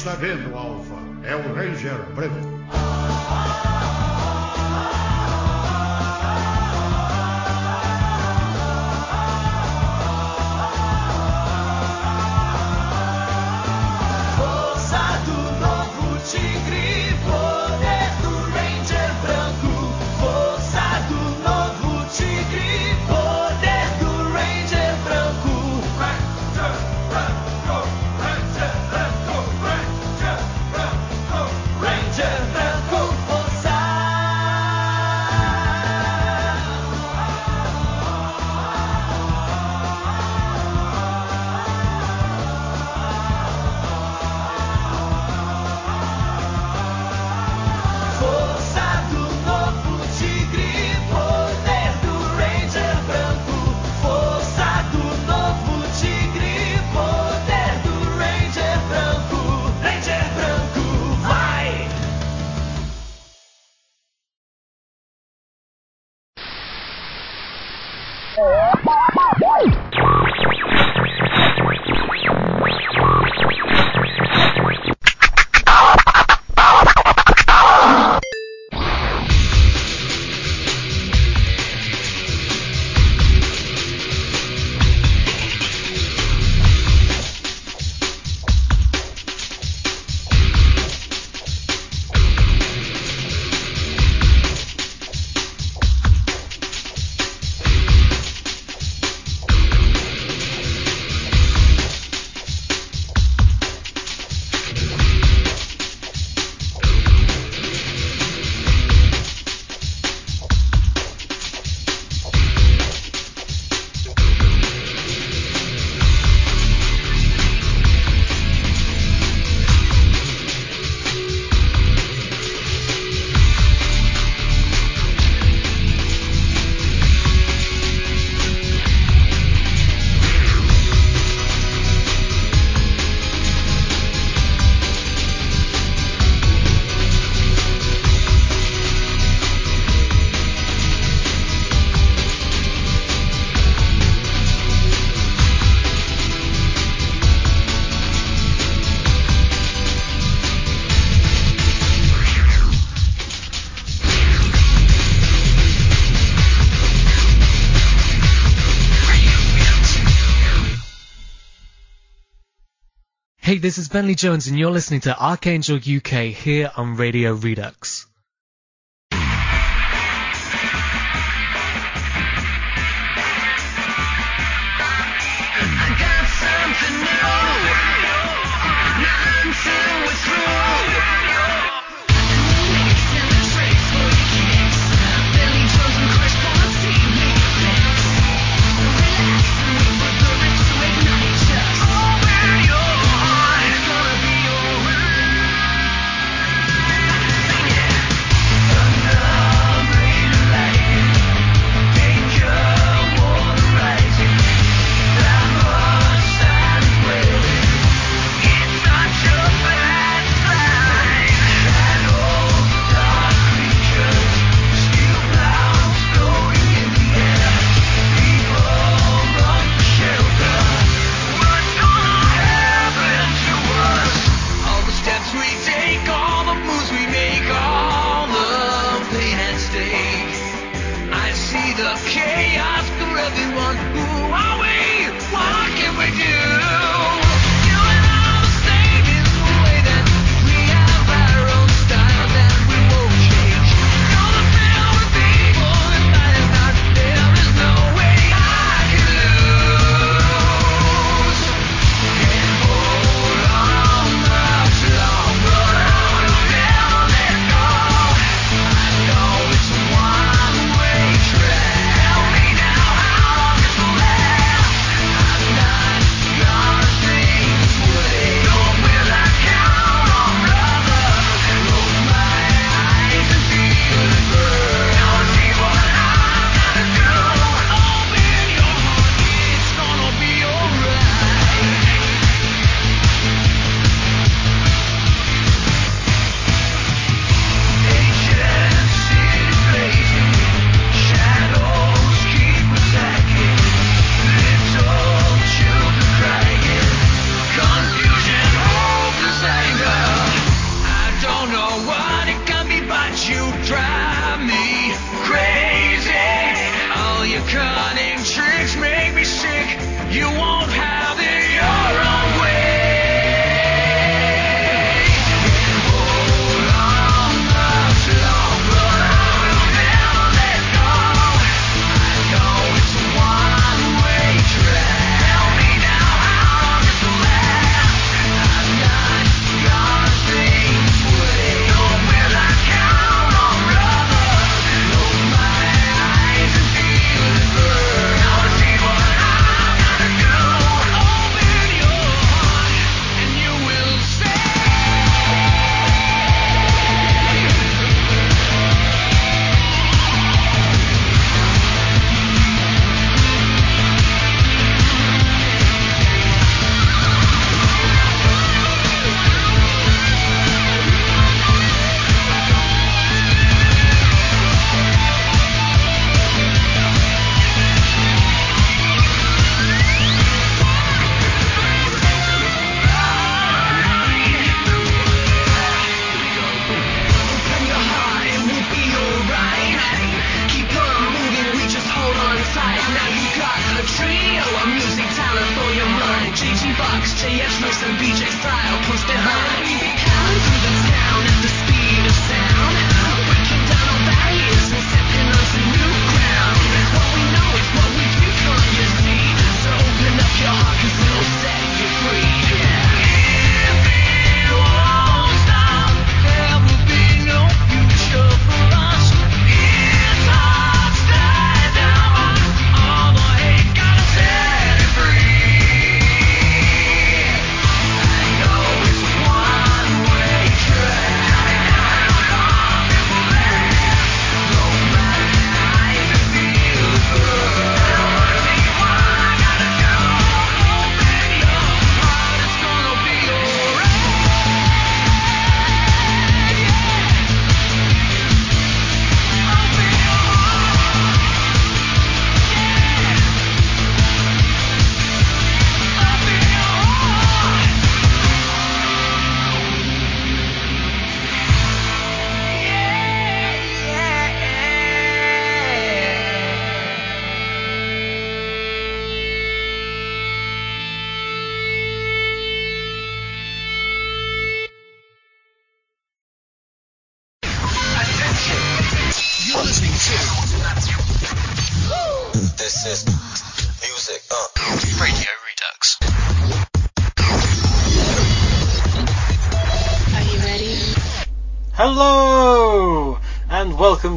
está vendo, Alfa? É o Ranger Preto. this is Bentley Jones and you're listening to Archangel UK here on Radio Redux.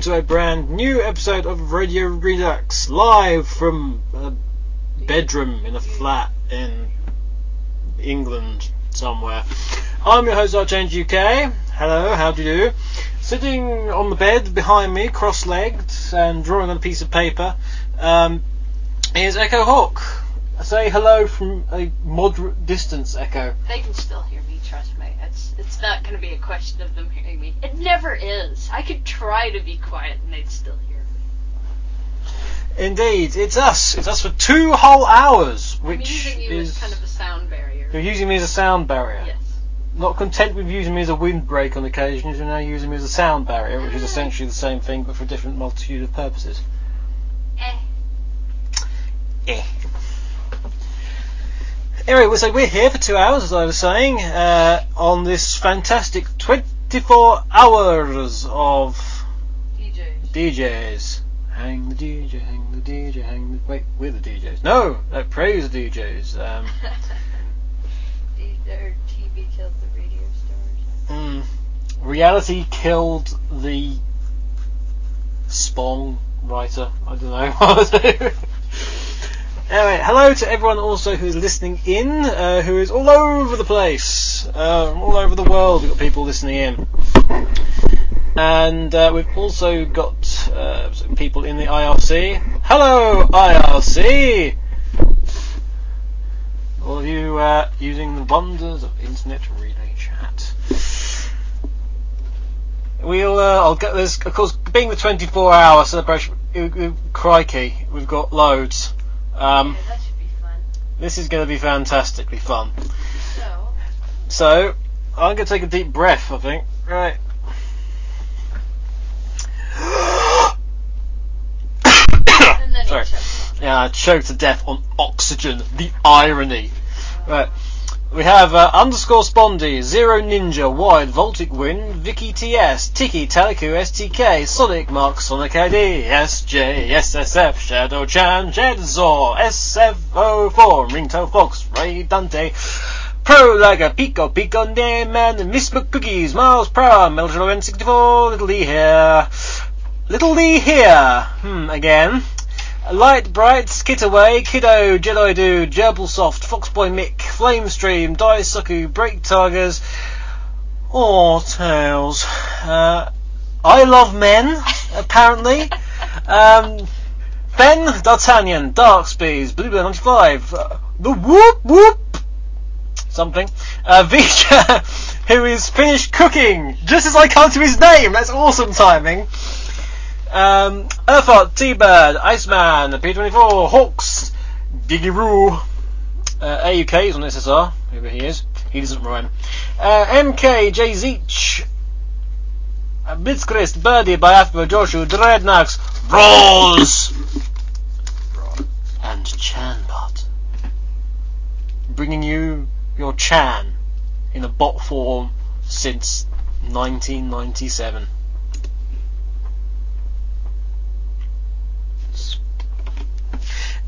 To a brand new episode of Radio Redux, live from a bedroom in a flat in England somewhere. I'm your host, Archangel UK. Hello, how do you do? Sitting on the bed behind me, cross-legged, and drawing on a piece of paper, um, is Echo Hawk. Say hello from a moderate distance, Echo. They can still hear. It's it's not going to be a question of them hearing me. It never is. I could try to be quiet and they'd still hear me. Indeed, it's us. It's us for two whole hours, which I'm using you is as kind of a sound barrier. you're using me as a sound barrier. Yes. Not content with using me as a windbreak on occasions, you're now using me as a sound barrier, which is essentially the same thing but for a different multitude of purposes. Eh. Eh. Anyway, so we're here for two hours, as I was saying, uh, on this fantastic 24 hours of DJ. DJs. Hang the DJ, hang the DJ, hang the. Wait, we're the DJs. No! No, praise the DJs. Um, or TV killed the radio stars. mm, reality killed the Spong writer. I don't know. anyway, hello to everyone also who is listening in, uh, who is all over the place, uh, all over the world. We've got people listening in. And uh, we've also got uh, people in the IRC. Hello, IRC! All of you uh, using the wonders of internet relay chat. We'll, uh, I'll get this, of course, being the 24 hour celebration, crikey, we've got loads. Um, yeah, that should be fun. this is going to be fantastically fun. So, So, I'm going to take a deep breath, I think. Right. Sorry. Yeah, I choked to death on oxygen. The irony. Right. We have uh, underscore Spondy, Zero Ninja, Wide, Voltic Win, Vicky TS, Tiki, Taliku, STK, Sonic, Mark, Sonic ID, SJ, SSF, Shadow Chan, Jedzor, SF04, Ringtail Fox, Ray Dante, Pro Lager, Pico, Pico, Neyman, Miss Cookies, Miles Prower, Meldro N64, Little Lee here. Little Lee here. Hmm, again. Light Bright, Skitaway, Kiddo, Jedi Dude, Gerbilsoft, Foxboy Mick, Flamestream, Daisuku, Break Tigers, or Tails. Uh, I love men, apparently. Um, Ben, D'Artagnan, Darkspeeds, Bluebird 95, uh, the Whoop Whoop, something. Uh, Vija, who is finished cooking, just as I come to his name. That's awesome timing. Um, Earthart, T-Bird, Iceman, P24, Hawks, Digiroo, uh, AUK is on SSR, whoever he is. He doesn't rhyme. Uh, MK, J Zeech, Blitzchrist, Birdie, Biafra, Joshua, Dreadnax, Rose, and Chanbot. Bringing you your Chan in a bot form since 1997.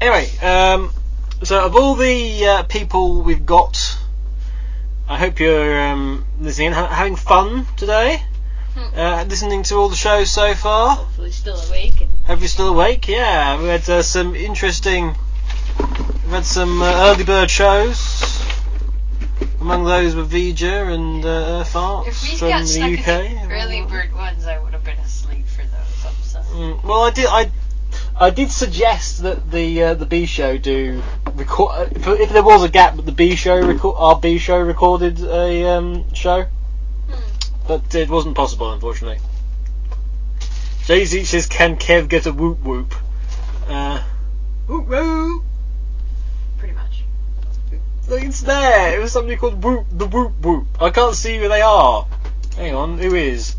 Anyway, um, so of all the uh, people we've got, I hope you're um, listening, ha- having fun today, uh, listening to all the shows so far. Hopefully still awake and Hope you're still awake. Yeah, we had uh, some interesting, we had some uh, early bird shows. Among those were Vija and uh, if from the UK. early bird ones, I would have been asleep for those. I'm sorry. Mm, well, I did. I I did suggest that the uh, the B show do record. If, if there was a gap, that the B show record our B show recorded a um, show, Hmm. but it wasn't possible, unfortunately. Jay Z says, "Can Kev get a whoop whoop?" Uh, whoop whoop. Pretty much. Look, it's there. It was somebody called Whoop the Whoop Whoop. I can't see who they are. Hang on, who is?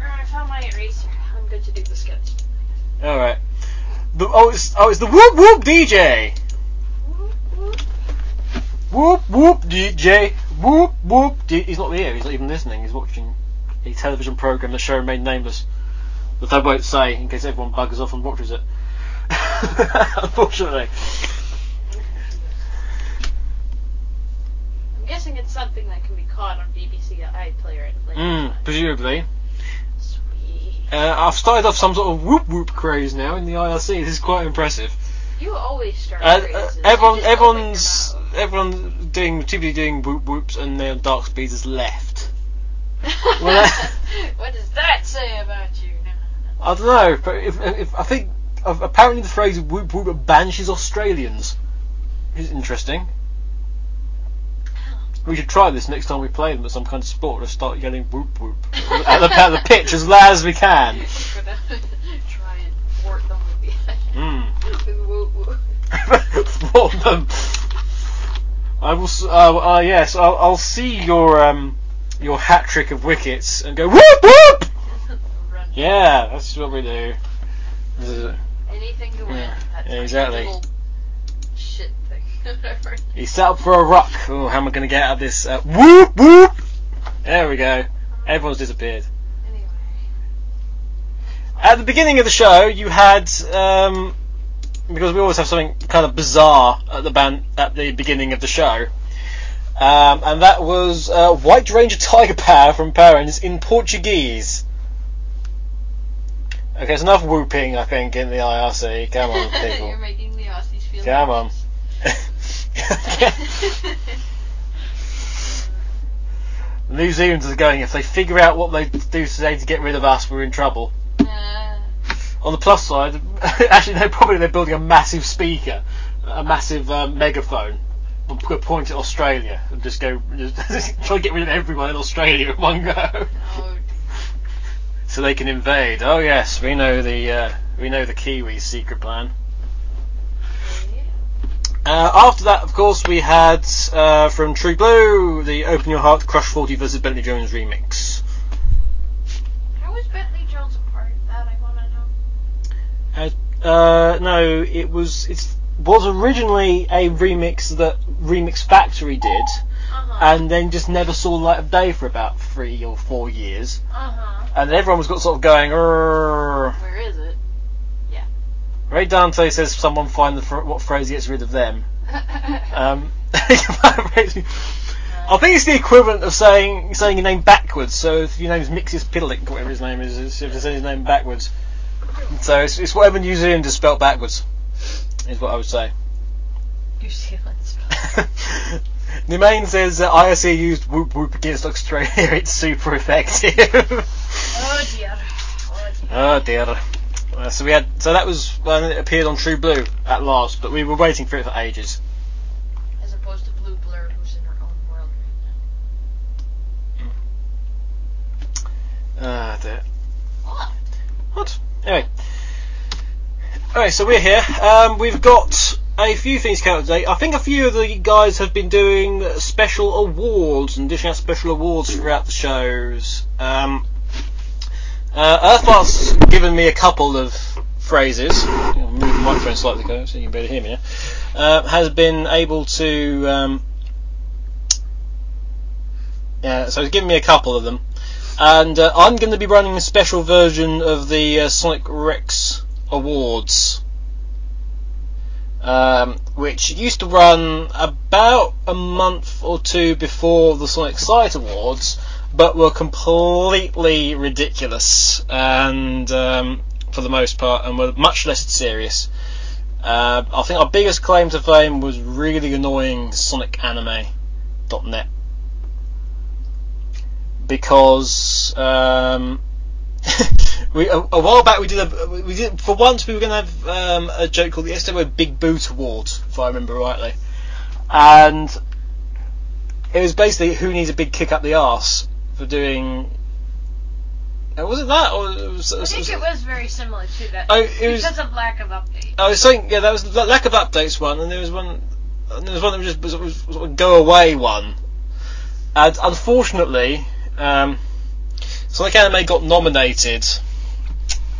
I found my eraser. I'm good to do the sketch. All right. The, oh, it's oh, it's the Whoop Whoop DJ. Whoop whoop DJ. Whoop whoop. D- he's not here. He's not even listening. He's watching a television program the show remained nameless, that I won't say in case everyone buggers off and watches it. Unfortunately. I'm guessing it's something that can be caught on BBC iPlayer at later. Mm, presumably. Uh, I've started off some sort of whoop whoop craze now in the IRC. This is quite impressive. You always start Uh, uh, everyone, everyone's, everyone doing, typically doing whoop whoops, and then Dark Speed has left. Well, uh, what does that say about you? No. I don't know, but if, if I think uh, apparently the phrase whoop whoop banishes Australians, is interesting. We should try this next time we play them at some kind of sport. Just start yelling whoop whoop at the, at the pitch as loud as we can. Try and thwart them with the Mm. woo woo. Thwart them. I will. Uh, uh, yes, I'll, I'll see your um, your hat trick of wickets and go whoop whoop. Yeah, that's what we do. This is it. Anything to win. Yeah, exactly. Shit. Whatever. He's set up for a rock. Oh, how am I going to get out of this? Uh, whoop whoop. There we go. Everyone's disappeared. Anyway. At the beginning of the show, you had um, because we always have something kind of bizarre at the band at the beginning of the show, um, and that was uh, White Ranger Tiger Power from Parents in Portuguese. Okay, it's enough whooping, I think, in the IRC. Come on, people. You're making the Aussies feel Come on. New Zealanders are going, if they figure out what they do today to get rid of us, we're in trouble. Uh, On the plus side, actually, no, probably they're building a massive speaker, a massive um, megaphone, put- point at Australia and just go, just try to get rid of everyone in Australia in one go, oh, so they can invade. Oh yes, we know the uh, we know the Kiwis' secret plan. Uh, after that, of course, we had uh, from True Blue the Open Your Heart Crush 40 versus Bentley Jones remix. how is Bentley Jones a part of that? I want to know. Uh, no, it was it was originally a remix that Remix Factory did, Uh-huh. and then just never saw the light of day for about three or four years, uh-huh. and everyone was got sort of going. "Arr." Where is it? Ray Dante says someone find the fr- what phrase gets rid of them. Um, I think it's the equivalent of saying saying your name backwards. So if your name is Mixis Piddling, whatever his name is, if you say his name backwards. So it's, it's whatever New Zealand is spelt backwards, is what I would say. New Zealand's. the main says that ISC used whoop whoop against Australia. It's super effective. Oh dear. Oh dear. oh dear. Uh, so we had so that was when it appeared on True Blue at last, but we were waiting for it for ages. As opposed to Blue Blur, who's in her own world right Ah, dear. now. What? What? Anyway. Alright, so we're here. Um, we've got a few things to count today. I think a few of the guys have been doing special awards and dishing out special awards throughout the shows. Um, uh, Earthbart's given me a couple of phrases. I'll move the microphone slightly so you can better hear me now. Uh, has been able to. Um, yeah, so he's given me a couple of them and uh, I'm going to be running a special version of the uh, Sonic Rex Awards, um, which used to run about a month or two before the Sonic Sight Awards, but were completely ridiculous and um, for the most part, and were much less serious. Uh, I think our biggest claim to fame was really annoying SonicAnime.net because um, we a, a while back we did a we did for once we were going to have um, a joke called the SWO Big Boot Award if I remember rightly, and it was basically who needs a big kick up the arse for doing. Uh, was it that or it was, I think it was very similar to that. Oh, it was- because of lack of update. I was saying, yeah, that was the lack of updates one, and there was one, and there was one that was just was, was, of go away one. And unfortunately, um, Sonic Anime got nominated,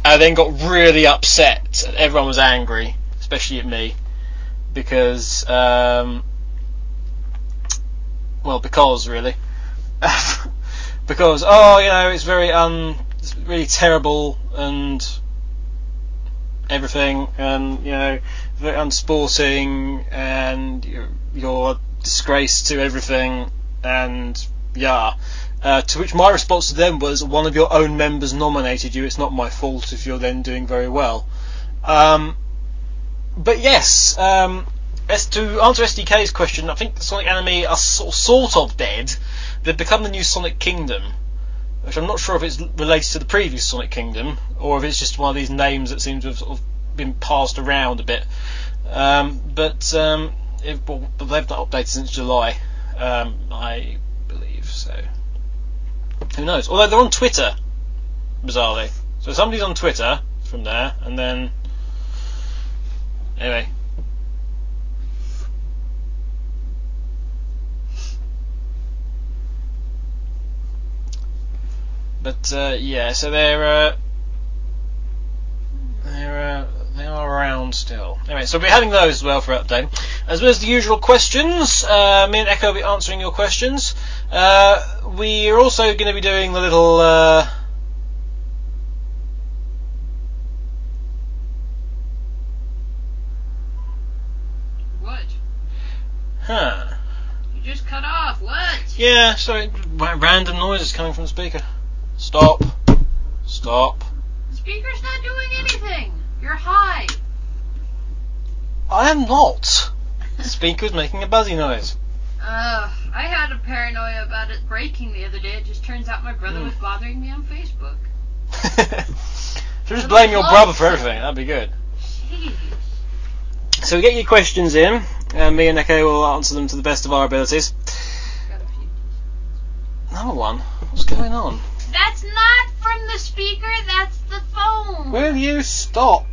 and then got really upset. and Everyone was angry, especially at me, because, um, well, because really, because oh, you know, it's very un, it's really terrible and everything, and you know, very unsporting, and you're, you're a disgrace to everything, and yeah. Uh, to which my response to them was, one of your own members nominated you. It's not my fault if you're then doing very well. Um, but yes, um, as to answer SDK's question, I think Sonic Anime are sort sort of dead. They've become the new Sonic Kingdom, which I'm not sure if it's related to the previous Sonic Kingdom or if it's just one of these names that seems to have sort of been passed around a bit. Um, but um, it, well, they've not updated since July, um, I believe. So who knows? Although they're on Twitter, bizarrely. So somebody's on Twitter from there, and then anyway. But uh, yeah, so they're uh, they're uh, they are around still. Anyway, so we'll be having those as well for update, as well as the usual questions. Uh, me and Echo will be answering your questions. Uh, we are also going to be doing the little. Uh, What? huh. You just cut off. What? Yeah, sorry, ra- random noises coming from the speaker. Stop. Stop. The speaker's not doing anything. You're high. I am not. The speaker's making a buzzy noise. Uh, I had a paranoia about it breaking the other day. It just turns out my brother Hmm. was bothering me on Facebook. so just blame your brother for everything. That'd be good. Jeez. So we get your questions in, and me and Echo will answer them to the best of our abilities. Got a few. Another one. What's going on? That's not from the speaker. That's the phone. Will you stop?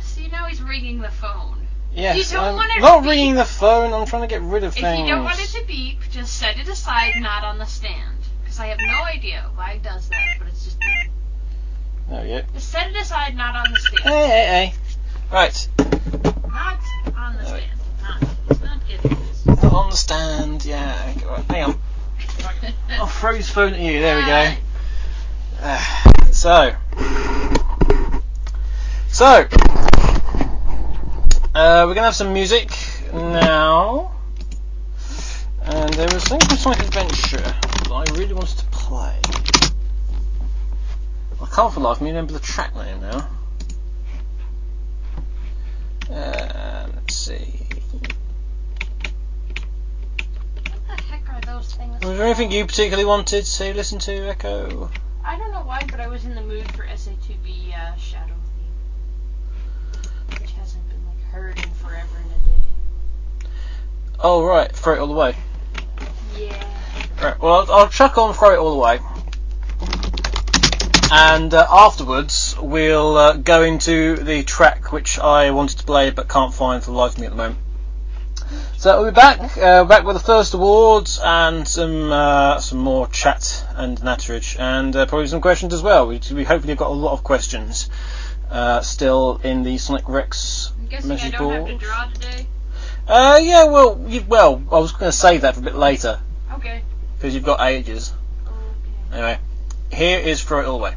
See now he's ringing the phone. Yes, You don't I'm want it not to ringing the phone. I'm trying to get rid of If things. you don't want it to beep, just set it aside, not on the stand. Because I have no idea why it does that, but it's just There we go. just set it aside, not on the stand. Hey, hey, hey. Right. Not on the stand. Not. Not getting this. Not on the stand. Yeah. Hang on. I'll throw his phone at you. There we go. Ah, so, so uh, we're gonna have some music now, and there was something from Sonic Adventure that I really wanted to play. I can't for life me remember the track name now. Uh, let's see. What the heck are those things? Was there anything you particularly wanted to listen to, Echo? I don't know why, but I was in the mood for SA2B uh, Shadow Thief, which hasn't been like heard in forever and a day. Oh right, throw it all away. Yeah. Right, well, I'll, I'll chuck on Throw It All Away, And uh, afterwards, we'll uh, go into the track which I wanted to play but can't find for the life of me at the moment. So we'll be back, uh, back with the first awards and some uh, some more chat and natterage, and uh, probably some questions as well. We, we hopefully have got a lot of questions uh, still in the Sonic Rex I'm guessing I message don't have to board. draw today. Uh, yeah, well, you, well, I was going to save that for a bit later Okay. because you've got ages. Okay. Anyway, here is Throw It All Away.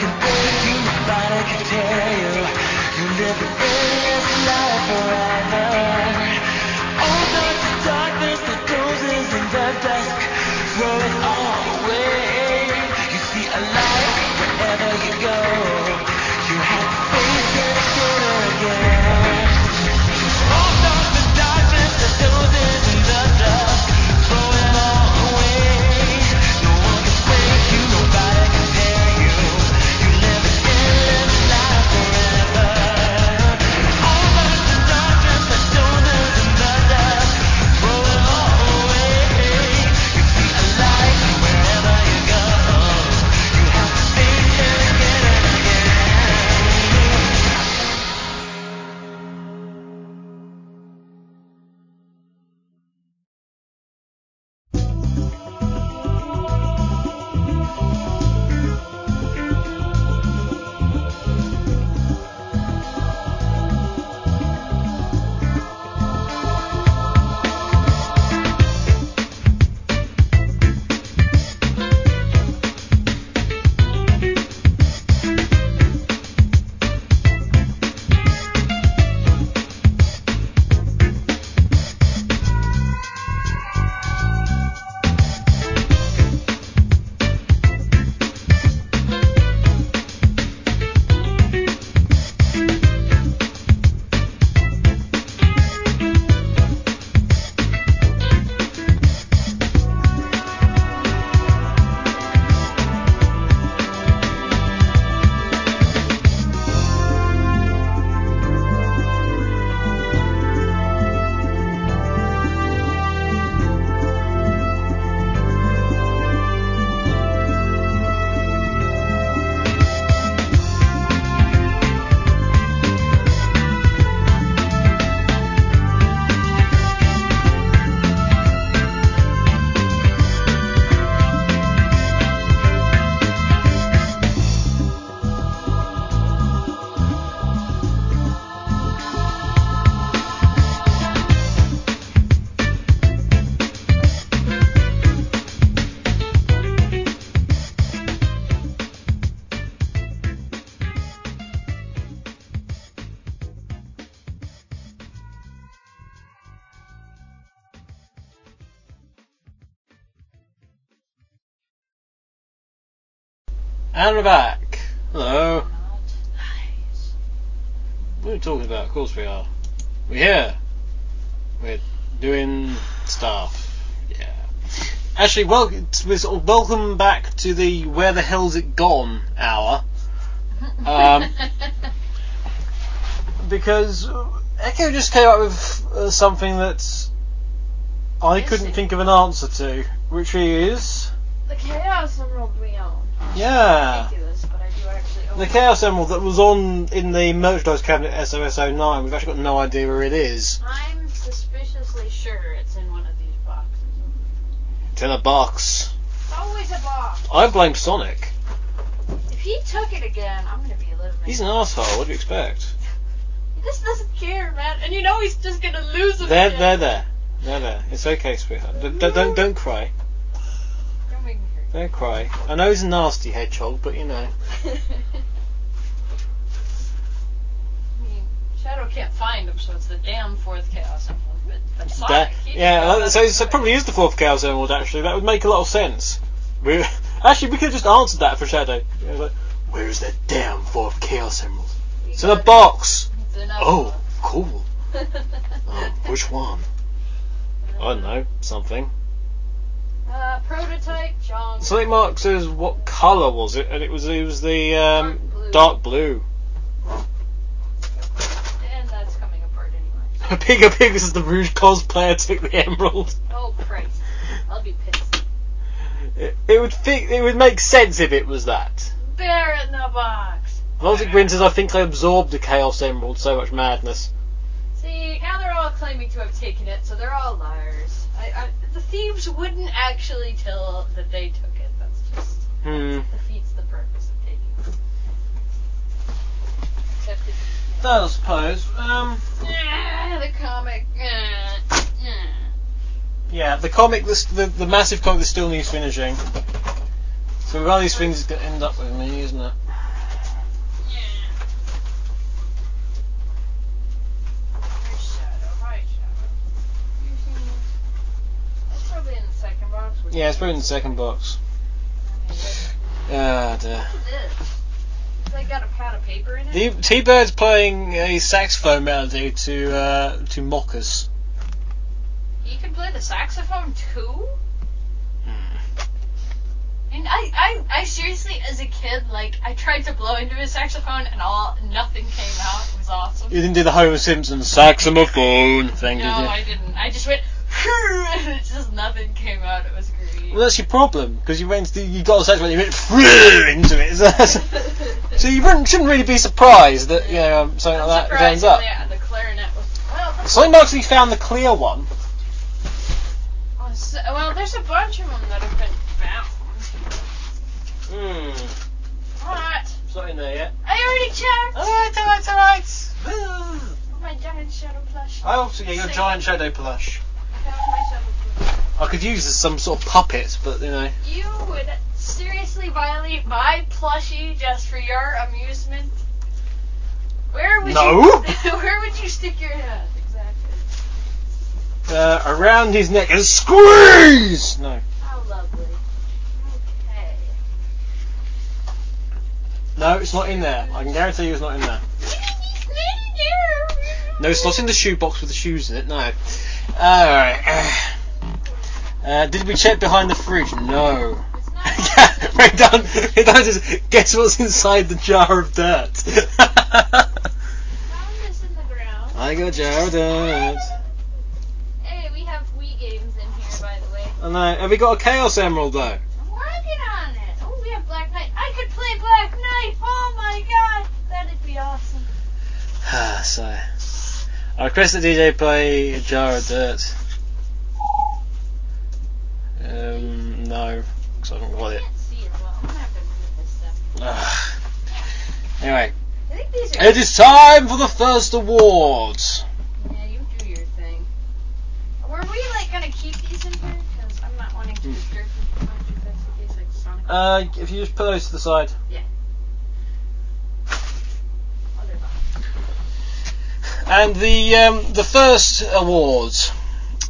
Can break you, nobody can tear And we're back. Hello. What are we talking about? Of course we are. We're here. We're doing stuff. Yeah. Actually, well, we're sort of welcome back to the Where the Hell's It Gone hour. Um, because Echo just came up with uh, something that I couldn't think of an answer to, which is the Chaos Emerald own. Yeah, Ridiculous, but I do actually own the. Chaos Emerald that was on in the merchandise cabinet SOS09. We've actually got no idea where it is. I'm suspiciously sure it's in one of these boxes. It's in a box. It's always a box. I blame Sonic. If he took it again, I'm gonna be a little bit He's an asshole. What do you expect? He just doesn't care, man. And you know he's just gonna lose him. There, again. there, there, there, there. It's okay, sweetheart. D- don't, don't cry. Don't make me hurt. Don't cry. I know he's a nasty hedgehog, but you know. I mean, Shadow can't find him, so it's the damn fourth Chaos Emerald. But, but Sonic, That, he yeah, uh, so, that so it probably is the fourth Chaos Emerald. Actually, that would make a lot of sense. We, actually, we could have just answered that for Shadow. Know, like, Where's the damn fourth Chaos Emerald? It's in a box. It's in a Oh, cool. Oh, which one? I don't know. Something. Uh, prototype John. Mark says, what colour was it? And it was it was the um, Dark dark blue. And that's coming apart anyway. Pigga Pig is the Rouge cosplayer took the emerald. Oh Christ! I'll be pissed. It, it would fit, it would make sense if it was that. Bear it in the box. Logic Grin says, I think I absorbed the Chaos Emerald, so much madness. See, now they're all claiming to have taken it, so they're all liars. I, I, the thieves wouldn't actually tell that they took it. That's just Hmm. defeats the purpose of taking it. Except it, I suppose. Um, Ah, the comic. ah, ah. yeah, the comic, the, the, the massive comic that still needs finishing. So one of these things is going to end up with me, isn't it? Where's Shadow? Hi, Shadow. You seen this? That's probably in the second box. Yeah, it's probably in the second box. Ah, dear. It's got a pad of paper in it. The T-Bird's playing a saxophone melody to uh, to mock us. He can play the saxophone too. And I, I, I seriously, as a kid, like I tried to blow into his saxophone and all, nothing came out. It was awesome. You didn't do the Homer Simpson saxophone thing, no, did you? I didn't. I just went, just nothing came out. It was. Well, that's your problem because you went to, you got a saxophone, you went into it. So, so you shouldn't really be surprised that you know um, something I'm like that turns up. that the clarinet was. Well, that's- Something actually found the clear one. oh, so- well, there's a bunch of them that have been found. Hmm. What? It's not in there yet. I already checked. Alright, alright, alright. My giant shadow plush. I also get your giant shadow plush. Found my shadow plush. I could use as some sort of puppet, but you know. You would seriously violate my plushie just for your amusement? Where would No. you where would you stick your head? Exactly. Uh, around his neck and squeeze! No. How lovely. Okay. No, it's not in there. I can guarantee you it's not in there. No, it's not in the shoebox with the shoes in it, no. Alright. Uh, did we check behind the fridge? No. It's not yeah, Ray Dunn, Ray Dunn says, guess what's inside the jar of dirt? found this in the ground. I got a jar of dirt. Hey, we have Wii games in here by the way. I know. Have we got a Chaos Emerald though? I'm working on it. Oh, we have Black Knight. I could play Black Knight. Oh my god. That'd be awesome. Ah, so. I request that DJ play a jar of dirt. Um, no, because I haven't got it. can't see it well. I'm gonna have to move this stuff. Ugh. Anyway, I think these are. it is time for the first awards. Yeah, you do your thing. Were we like gonna keep these in here? Because I'm not wanting to disturb them too much if that's the case, like Sonic. Uh, if you just put those to the side. Other box. And the um, the first awards.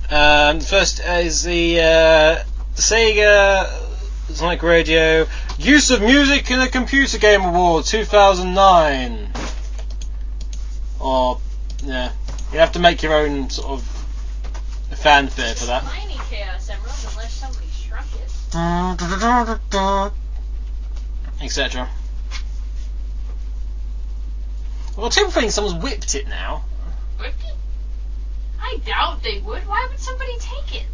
Um, the first is the uh, Sega Sonic Radio Use of Music in a Computer Game Award 2009. Or, yeah, you have to make your own sort of fanfare for that. Tiny Chaos Emerald, unless somebody shrunk it. Etc. Well, think someone's whipped it now. I doubt they would. Why would somebody take it?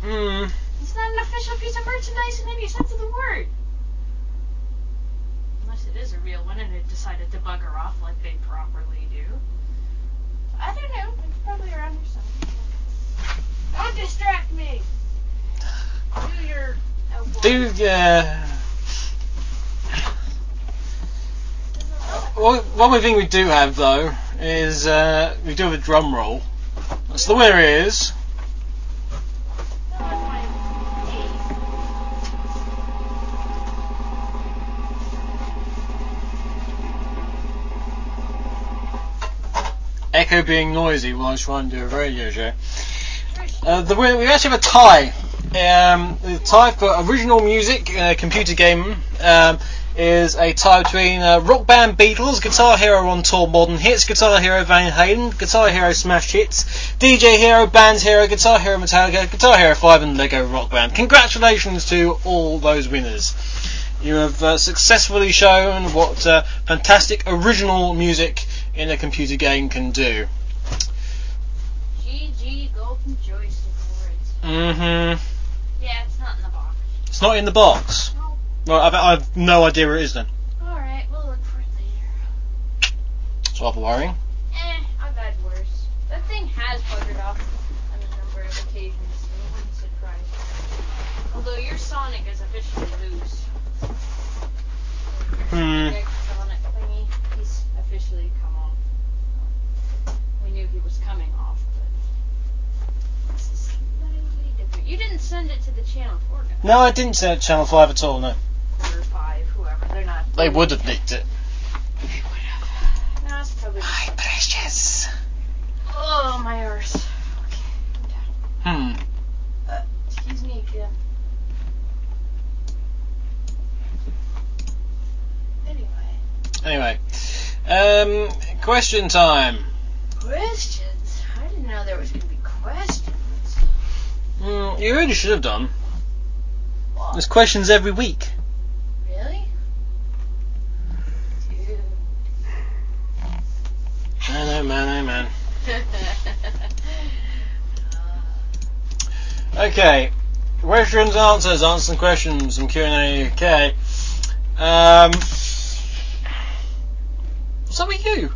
Hmm. It's not an official piece of merchandise in any sense of the word. Unless it is a real one and it decided to bugger off like they properly do. I don't know. It's probably around here somewhere. Don't distract me. Do your. Do, yeah. One one thing we do have though is uh, we do have a drum roll. So the winner. Echo being noisy while I trying to do a radio show. Uh, the we actually have a tie. Um, the tie for original music a computer game um, is a tie between uh, Rock Band Beatles, Guitar Hero on Tour Modern Hits, Guitar Hero Van Halen, Guitar Hero Smash Hits, DJ Hero, Band Hero, Guitar Hero Metallica, Guitar Hero 5 and Lego Rock Band. Congratulations to all those winners. You have uh, successfully shown what uh, fantastic original music in a computer game can do. GG Golden Joystick Awards. hmm Yeah, it's not in the box. It's not in the box. No. Well, I've, I've no idea where it is then. Alright, we'll look for it later. It's rather worrying. Eh, I've had worse. That thing has buggered off on a number of occasions, so it wouldn't surprise me. Although your Sonic is officially loose. Hmm. Sonic thingy, he's officially come off. We knew he was coming off, but this is slightly different. You didn't send it to the channel 4 guy. No, I didn't say it Channel 5 at all, no. Or 5, whoever. They're not. They would have nicked it. They would have. No, it's probably. precious. Oh, my arse. Okay, I'm down. Hmm. Uh, excuse me again. Anyway, Anyway, um, question time. questions. I didn't know there was going to be questions. Hmm, you really should have done. What? There's questions every week. Really? Dude. I know, man, I know, man. Okay, questions, answers, answers and questions from Q&A UK. Um, what's up with you?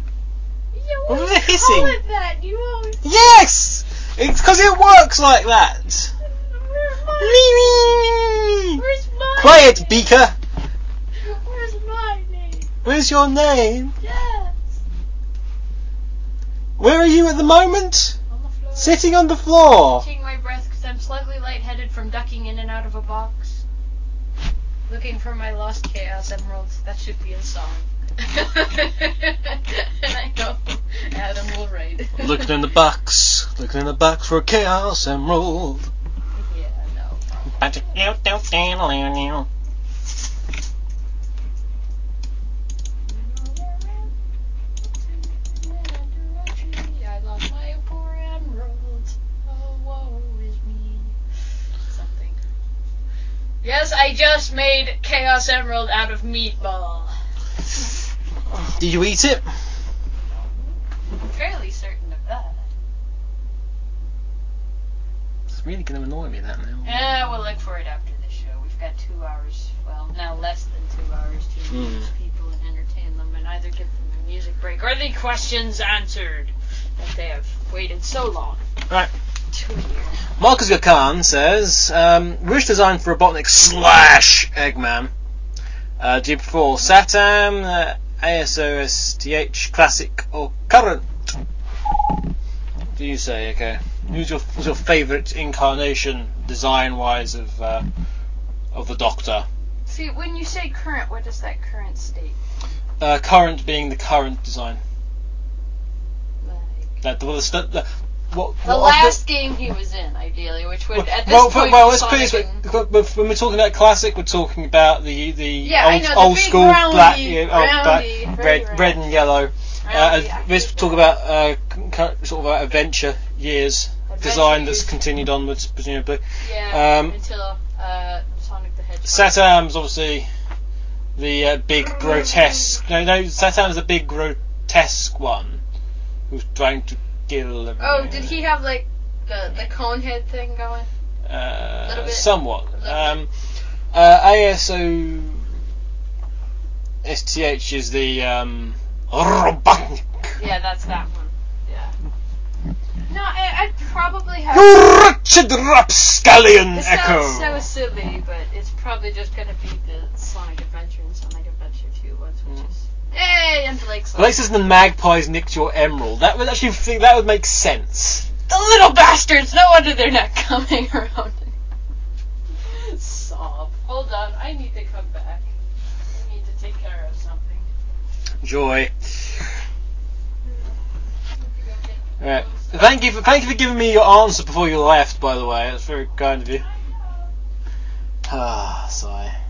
You What was always the hissing? call it that. You always. Yes! It's because it works like that. Where's my? Where's Where's my? Quiet, name? Beaker. Where's my name? Where's your name? Yes. Where are you at the moment? On the floor. Sitting on the floor. Taking my breath because I'm slightly lightheaded from ducking in and out of a box. Looking for my lost chaos emeralds. That should be a song. and I know Adam will write. Looking in the box. Looking in the box for a chaos emerald. Yeah, no. I lost my poor emeralds. Oh, woe is me. Something. Yes, I just made Chaos Emerald out of meatball. Did you eat it? I'm fairly certain of that. It's really going to annoy me that now. Yeah, we'll look for it after the show. We've got two hours, well, now less than two hours to hmm. amuse people and entertain them and either give them a music break or the questions answered that they have waited so long Right. Marcus Gakan says, um, wish design for Robotnik slash Eggman. Uh, do you prefer Saturn, uh, ASOSTH, Classic, or Current? Do you say, okay? Who's your, who's your favourite incarnation, design-wise, of, uh, of the Doctor? See, when you say current, what does that current state? Uh, current being the current design. Like, That the, the, the, what? The what last game he was in, ideally, which would Well, at this well, point well, let's put this way. Sonic and- But When we're talking about classic, we're talking about the the Yeah, old, know, the old school roundy- black, yeah, old black, red, round. red and yellow. Roundy uh, let's talk about uh, sort of uh, adventure years Adventure design that's years. continued onwards, presumably. Yeah, um, until uh, Sonic the Hedgehog. Satam's obviously the uh, big grotesque. No, no, Satam's the big grotesque one who's trying to Oh, did he have like the the cone head thing going? Uh, Little bit. somewhat. Um, uh, ASO STH is the um. Yeah, that's that one. Yeah. No, I, I'd probably have. Wretched Rapscallion This Echo. sounds so silly, but it's probably just gonna be the Sonic Adventure and Sonic Adventure 2 ones, which Hey, and Lake Sonic. Places the magpies nicked your emerald. That would actually think that would make sense. The little bastards! No wonder they're not coming around. Sob. Hold on, I need to come back. I need to take care of something. Joy. Right. Thank you for thank you for giving me your answer before you left. By the way, that's very kind of you. Ah, sigh.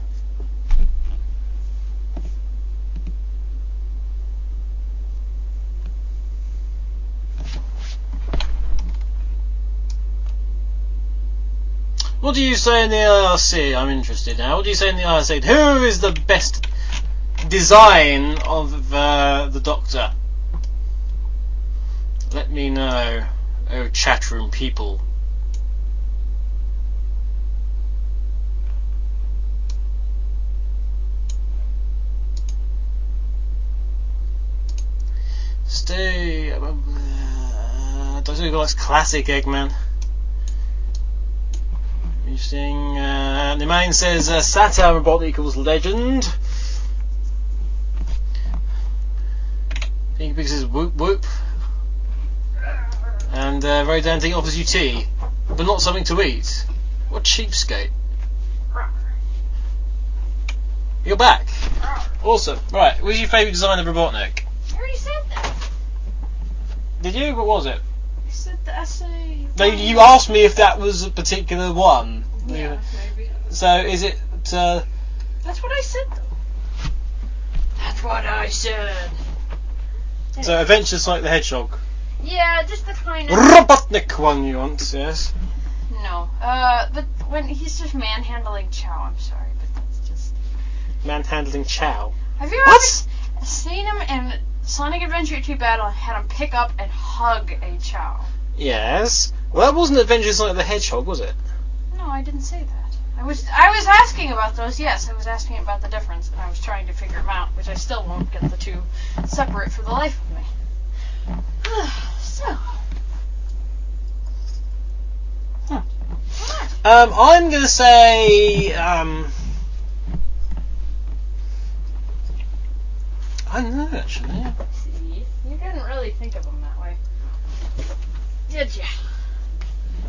What do you say in the IRC? I'm interested now. What do you say in the IRC? Who is the best design of uh, the Doctor? Let me know, oh chat room people. Stay. Uh, Doctor Who likes classic Eggman. Interesting. Uh, the main says uh, Saturn robot equals legend. Pinky Pig says whoop whoop. And uh, Very Dandy offers you tea, but not something to eat. What cheapskate. You're back. Awesome. Right, what's your favourite design of Robotnik? I already said that. Did you? What was it? I said the essay. No, you asked me if that was a particular one. Yeah, maybe. So is it? Uh, That's what I said. That's what I said. so Adventures Like the Hedgehog. Yeah, just the kind of. Robotnik one you want? Yes. No. Uh, but when he's just manhandling Chao, I'm sorry, but that's just. Manhandling Chao. Have you What? ever seen him in Sonic Adventure 2 Battle had him pick up and hug a Chao? Yes. Well, that wasn't Adventure Sonic the Hedgehog, was it? No, I didn't say that. I was I was asking about those. Yes, I was asking about the difference, and I was trying to figure them out, which I still won't get the two separate for the life of me. so. Um, I'm gonna say. Um, I don't know actually. See, you didn't really think of them that way, did you?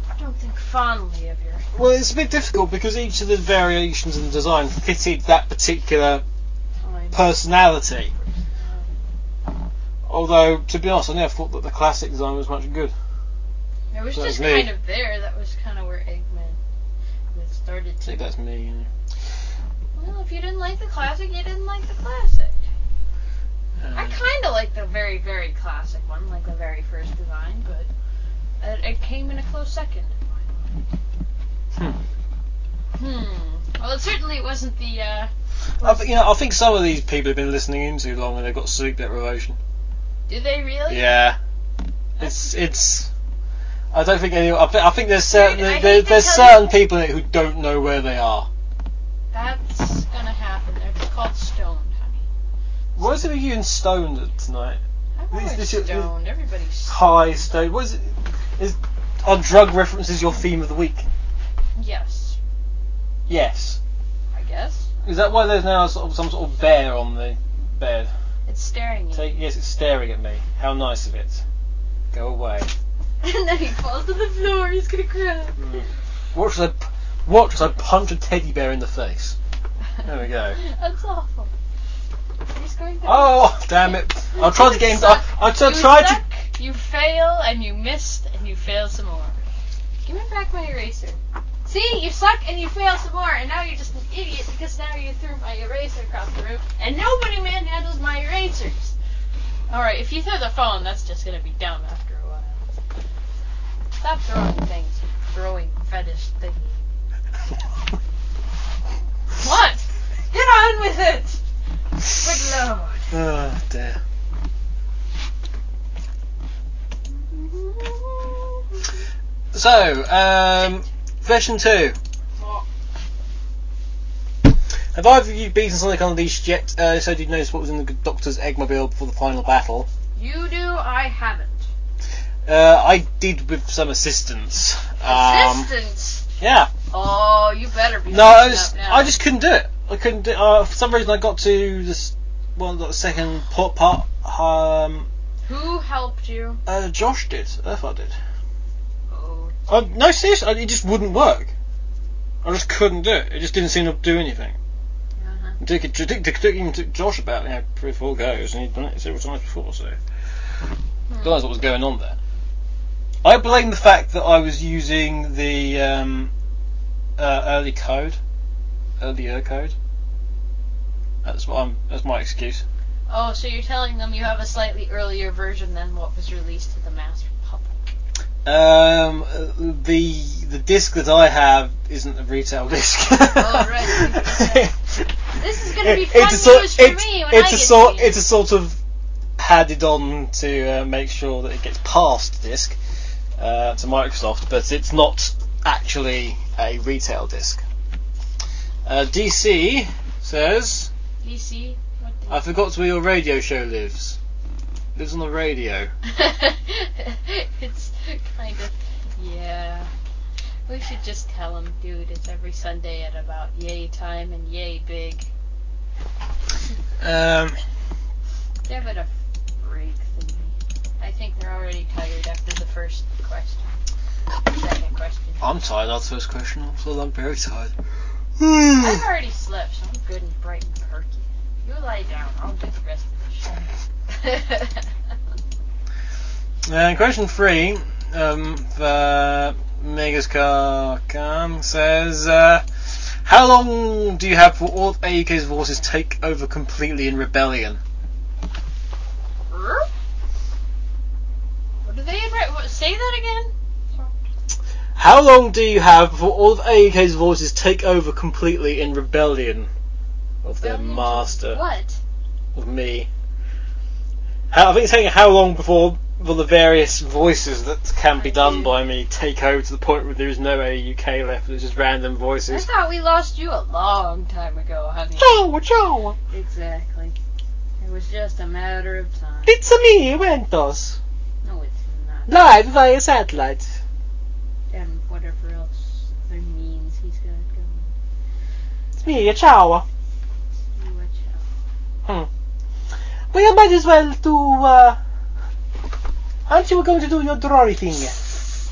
I don't think fondly of your. Well, it's a bit difficult because each of the variations in the design fitted that particular Time. personality. Although, to be honest, I never thought that the classic design was much good. It was That's just me. kind of there. That was kind of where Eggman it started I to. think that's me. You know. Well, if you didn't like the classic, you didn't like the classic. I Um, kind of like the very, very classic one, like the very first design, but it, it came in a close second. Hmm. Hmm. Well, it certainly wasn't the. Uh, I, thi- you know, I think some of these people have been listening in too long and they've got sleep deprivation. Do they really? Yeah. It's it's. I don't think any. I, thi- I think there's certain Dude, I there, hate to there's tell certain people in it who don't know where they are. That's gonna happen. They're called. What is it with you and stoned tonight? I'm This- always this is- stoned. Everybody's. High stoned. What is it? Is are drug references your theme of the week? Yes, Yes. I guess. Is that why there's now sort of some sort of bear on the bed? It's staring at Take, yes, it's staring at me. How nice of it. Go away. and then he falls to the floor. He's gonna cry. Hmm. Watch as I, watch as I punch a teddy bear in the face. There we go. That's awful. He's going to. Oh, damn it! I tried to get him. I, I t- tried to. You fail and you missed and you fail some more. Give me back my eraser. See, you suck and you fail some more, and now you're just an idiot because now you threw my eraser across the room, and nobody manhandles my erasers. Alright, if you throw the phone, that's just gonna be dumb after a while. Stop throwing things, throwing fetish thingy. What? Get on with it! Good lord. Oh dear. So, um, version two. Have either of you beaten Sonic Unleashed yet? Uh, so did you notice what was in the Doctor's Eggmobile before the final battle? You do, I haven't. Uh, I did with some assistance. Um, Assistance. yeah. Oh, you better be. No, I just. I just couldn't do it. I couldn't do. Uh, for some reason, I got to this one, the second part. part um, Who helped you? uh, Josh did. Earthart did. Oh, Uh, no, seriously, it just wouldn't work. I just couldn't do it. It just didn't seem to do anything. uh-huh. Took, it took, it took, even took Josh about you know, three or four goes, and he'd done it several times before, so. God knows what was going on there. I blame the fact that I was using the um, uh, early code, earlier code. That's what I'm. That's my excuse. Oh, so you're telling them you have a slightly earlier version than what was released to the mass public? Um, uh, the the disc that I have isn't a retail disc. Oh, right. This is gonna be fun it's a news for it's, me when it's I a get sort, to it's a sort of padded on to uh, make sure that it gets past disc uh, to Microsoft, but it's not actually a retail disc. Uh, DC says, DC. "I forgot where your radio show lives. Lives on the radio." it's kind of yeah. We should just tell him, dude. It's every Sunday at about yay time and yay big. Um, it a break, thingy. I think they're already tired after the first question. Second question. I'm tired after the first question. I'm still I'm very tired. I've already slept, so I'm good and bright and perky. You lie down. I'll do the rest of the show. And question three, um, for says, uh, how long do you have for all AUK's forces take over completely in rebellion? what do they invite? What, say that again? How long do you have before all of AUK's voices take over completely in rebellion of their Rebellion to master, What? of me? How, I think it's saying how long before will the various voices that can be done by me take over to the point where there is no AUK left, it's just random voices. I voices. thought we lost you a long time ago, honey. Ciao, ciao. Exactly. It was just a matter of time. It's me, Ventos. No, it's not. Live via satellite. And whatever else other means he's got going. It's me, ciao. You watch out. We might as well do, uh... Aren't you going to do your drawing thing?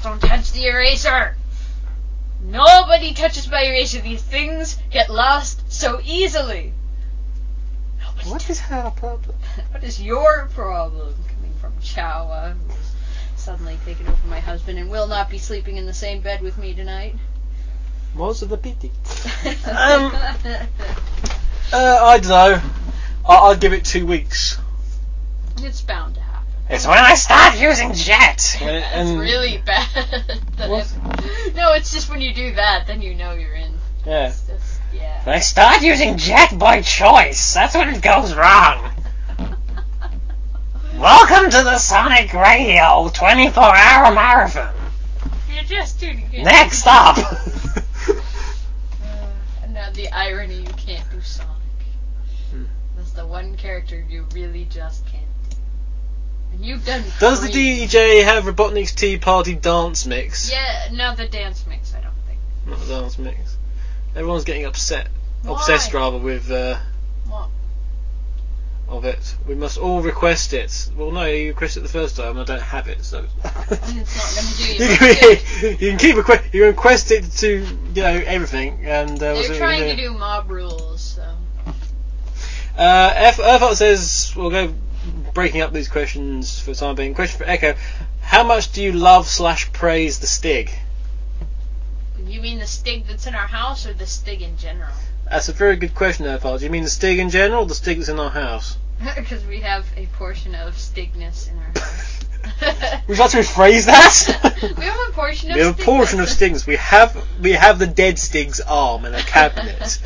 Don't touch the eraser! Nobody touches my eraser. These things get lost so easily. Nobody What is her problem? What is your problem? Coming from Chawa, who's suddenly taken over my husband and will not be sleeping in the same bed with me tonight. Most of the pity. Um, Uh, I don't know. I- I'll give it two weeks. it's bound to happen. It's when I start using jet. And, It's and- really bad. What? it- no, it's just when you do that, then you know you're in. yeah. It's just, yeah. I start using jet by choice. That's when it goes wrong. Welcome to the Sonic Radio 24 hour marathon. You're just tuning in. Next up. The irony, you can't do Sonic. Hmm. That's the one character you really just can't do. And you've done. Does the three. DJ have Robotnik's Tea Party dance mix? Yeah, no, the dance mix. I don't think. Not the dance mix. Everyone's getting upset. Why? Obsessed rather with uh? Of it. We must all request it. Well, no, you requested it the first time. I don't have it, so. It's not going to do you, you. can, much good. you can keep request. You can request it to you know everything, and uh, They're trying to do mob rules, so. Uh, F- Earthart says we'll go breaking up these questions for the time being. Question for Echo: How much do you love slash praise the Stig? You mean the stig that's in our house or the stig in general? That's a very good question, there, Do you mean the Stig in general, or the Stig that's in our house? Because we have a portion of stigness in our house. Would you like to rephrase that? we have a portion of we have a portion of stigness. We have we have the dead Stig's arm in a cabinet.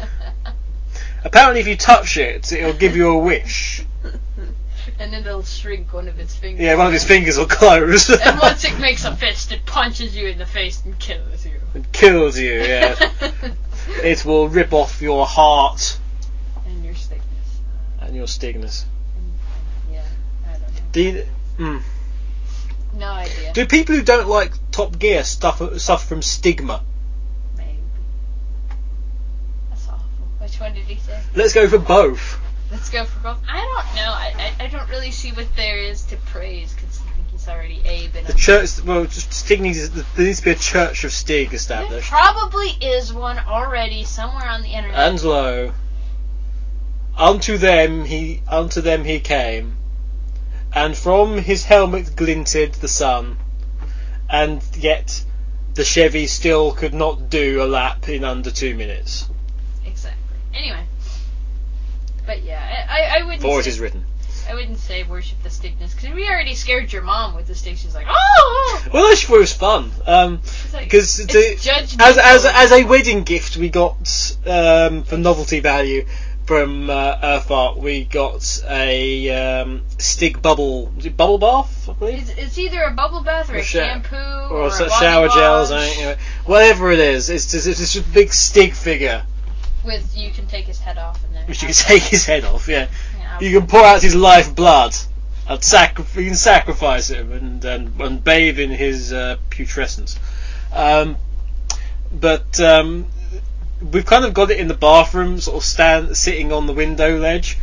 Apparently, if you touch it, it'll give you a wish. and then it'll shrink one of its fingers. Yeah, one of its fingers will close. And once it makes a fist, it punches you in the face and kills you. It kills you. Yeah. it will rip off your heart and your stigness. And your Stigness. Yeah, I don't know. Do you, mm. No idea. Do people who don't like Top Gear suffer, suffer from stigma? Maybe. That's awful. Which one did he say? Let's go for both. Let's go for both. I don't know. I, I, I don't really see what there is to praise because I think he's already Abe and The church, well, just Stig needs, there needs to be a church of Stig There established. probably is one already somewhere on the internet. And lo, unto them he, unto them he came, and from his helmet glinted the sun, and yet the Chevy still could not do a lap in under two minutes. exactly. Anyway. But yeah, I, I, I wouldn't. For it say, is written. I wouldn't say worship the stigness because we already scared your mom with the stick. She's like, oh. Well, just was fun. Um, like, because judgmental. as as as a wedding gift, we got um, for novelty value from uh, Earthart, we got a um, Stig bubble, bubble bath, I believe, It's, it's either a bubble bath or, Or a sha- shampoo or, or, a shower body gels, wash I think, anyway. whatever it is. It's just, it's just a big Stig figure, with you can take his head off and then which you can take his head off. Yeah, Yeah, you can pour out his life blood. And sacri- you can sacrifice him and and, and bathe in his uh, putrescence. Um, but um, we've kind of got it in the bathroom, sort of stand sitting on the window ledge.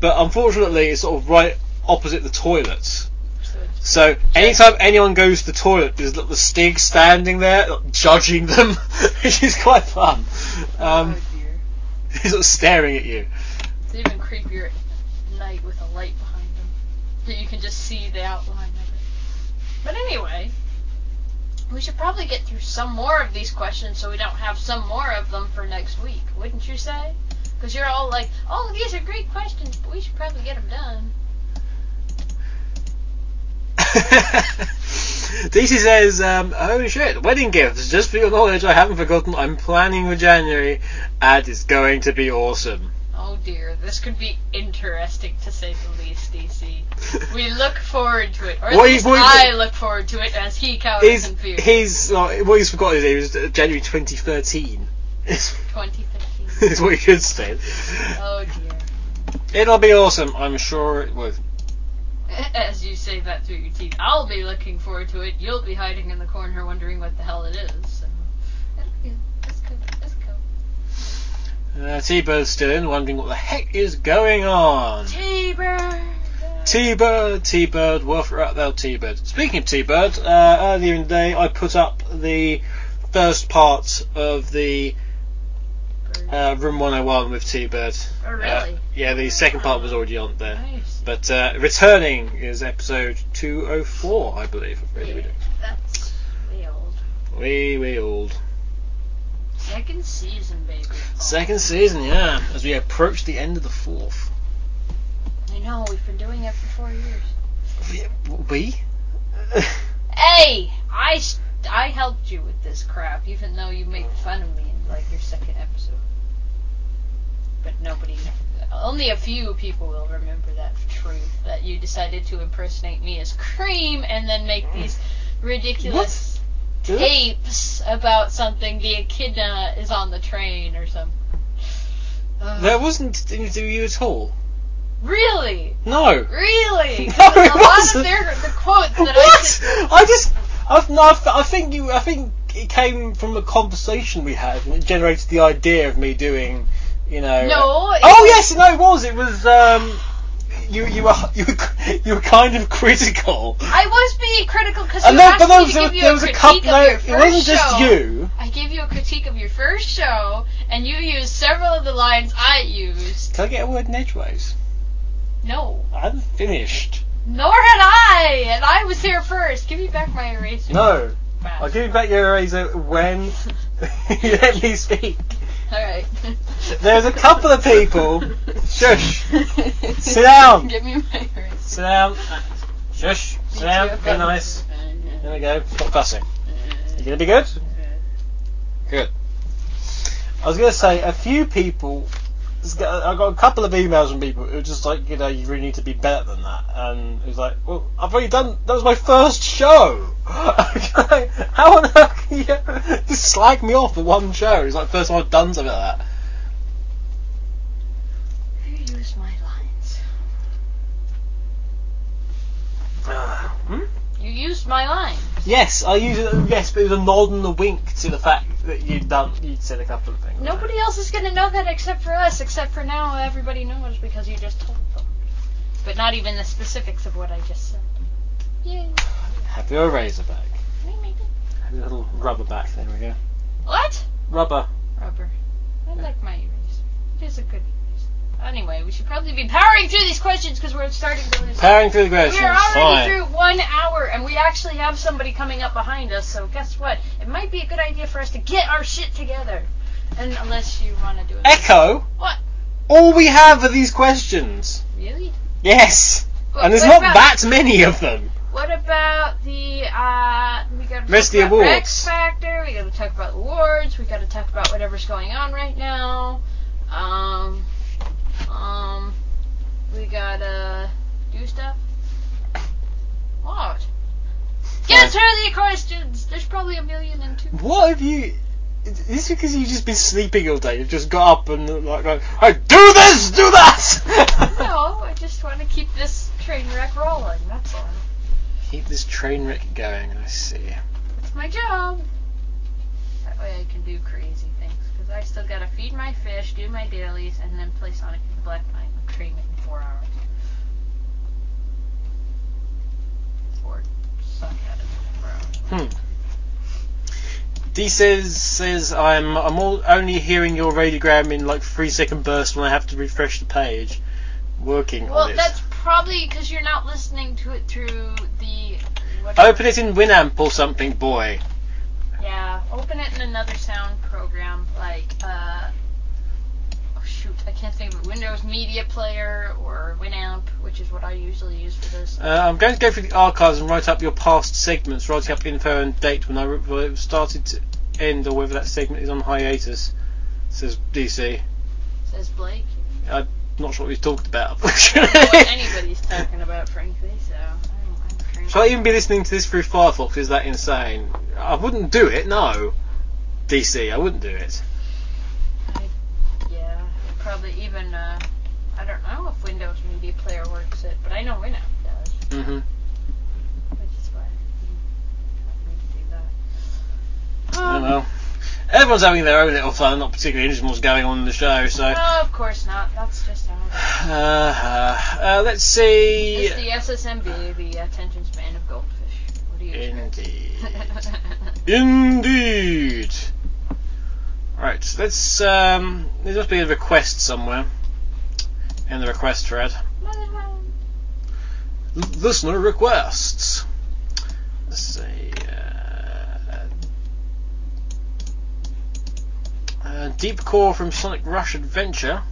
But unfortunately, it's sort of right opposite the toilets. so anytime anyone goes to the toilet, there's the Stig standing there like, judging them, which is quite fun. Um, oh he's sort of staring at you. It's even creepier at night with a light behind them. That you can just see the outline of it. But anyway, we should probably get through some more of these questions so we don't have some more of them for next week, wouldn't you say? Because you're all like, oh, these are great questions, but we should probably get them done. DC says, um, holy shit, wedding gifts. Just for your knowledge, I haven't forgotten. I'm planning for January, and it's going to be awesome. Oh dear, this could be interesting to say the least, DC. We look forward to it, or at What least what I look forward to it as he cowers in fear. he's, uh, what he's forgotten is it was January 2013. Is 2015. is what he should say. Oh dear. It'll be awesome. I'm sure it would. As you say that through your teeth, I'll be looking forward to it. You'll be hiding in the corner wondering what the hell it is. So, that'll be good. That's good. That's cool. Uh, T-Bird's still in, wondering what the heck is going on. T-Bird. T-Bird, T-Bird, worth there, T-Bird. Speaking of T-Bird, uh, earlier in the day I put up the first part of the uh, Room 101 with T-Bird. Oh, Uh, really? yeah, the second part was already on there. Nice. But uh, returning is episode 204, I believe, of Radio Yeah, that's the old Wee, wee old. second season, baby. Second season, yeah, as we approach the end of the fourth. I know we've been doing it for four years. We? Hey, I, I helped you with this crap, even though you made fun of me in like your second episode. But nobody, only a few people will remember that truth that you decided to impersonate me as Cream and then make these ridiculous tapes about something. The echidna is on the train or something. Ugh. That wasn't anything to you at all. Really, No. really. No, a it lot wasn't. of their the quotes that I What? said- I just, I, no, I, think you, I think it came from a conversation we had, and it generated the idea of me doing, you know. No. it Oh yes, no, it was. It was. Um, you, you were, you were, you were kind of critical. I was being critical because you asked me to a, give you there a was a critique couple. of No, your it wasn't just show. you. I gave you a critique of your first show, and you used several of the lines I used. Can I get a word in edgeways? No. I haven't finished. Nor had I, and I was here first. Give me back my eraser. No. I'll give you back your eraser when you let me speak. Alright. There's a couple of people. Shush. Sit down. Give me my eraser. Sit down. Shush. Sit down. Be nice. There we go. Stop fussing. You gonna be good? Good. I was gonna say a few people. I got a couple of emails from people who were just like, you know, you really need to be better than that, and it was like, well, I've already done. That was my first show. How on earth can you just slag me off for one show? It's like the first time I've done something like that. Who used my lines? Hmm? You used my lines. Yes, I used it. Yes, but it was a nod and a wink to the fact that you'd done. You'd said a couple of things. Nobody else is gonna know that except for us, except for now everybody knows because you just told them. But not even the specifics of what I just said. Yay. Have your eraser back. Me, me, me. Have your little rubber back. There we go. What? Rubber. Rubber. I like my eraser. It is a good eraser. Anyway, we should probably be powering through these questions because we're starting to lose. Powering through the questions. We are already Fine. through one hour, and we actually have somebody coming up behind us. So guess what? It might be a good idea for us to get our shit together. And unless you want to do it. Echo. What? All we have are these questions. Really? Yes. What- and there's what not about- that many of them. What about the uh we gotta talk Rest the about awards. X Factor, we gotta talk about awards, we gotta talk about whatever's going on right now. Um um we gotta do stuff. What? Get through the questions! There's probably a million and two. What have you? Is this because you've just been sleeping all day? You've just got up and like, going, hey, do this, do that. No, I just want to keep this train wreck rolling, that's all. Keep this train wreck going. I see. It's my job. That way I can do crazy things. Because I still gotta feed my fish, do my dailies, and then play Sonic Knight and it in four hours. Suck at it in four hours. Hmm. D says says I'm I'm all, only hearing your radiogram in like three second bursts when I have to refresh the page. Working Well, on it. that's probably because you're not listening to it through the. Open it in Winamp or something, boy. Yeah, open it in another sound program like uh can't think of it. Windows Media Player or Winamp, which is what I usually use for this. Uh, I'm going to go through the archives and write up your past segments, writing up info and date when I re- when it started to end or whether that segment is on hiatus. Says DC. Says Blake. I'm not sure what he's talked about. I don't know what anybody's talking about, frankly. So I don't, I'm trying. Shall I even be listening to this through Firefox? Is that insane? I wouldn't do it. No. DC, I wouldn't do it. Probably even. Uh, I don't know if Windows Media Player works it, but I know Winamp does, Mm-hmm. which is why I need to do that. Oh Um, well. Everyone's having their own little fun, not particularly interested in what's going on in the show, so. No, of course not. That's just how it is. Uh, uh, let's see. It's the SSMB, the attention span of goldfish. What do you? Indeed. Indeed. Right, let's, um, there must be a request somewhere in the request thread. Listener requests. Let's see. Uh, uh, Deep Core from Sonic Rush Adventure.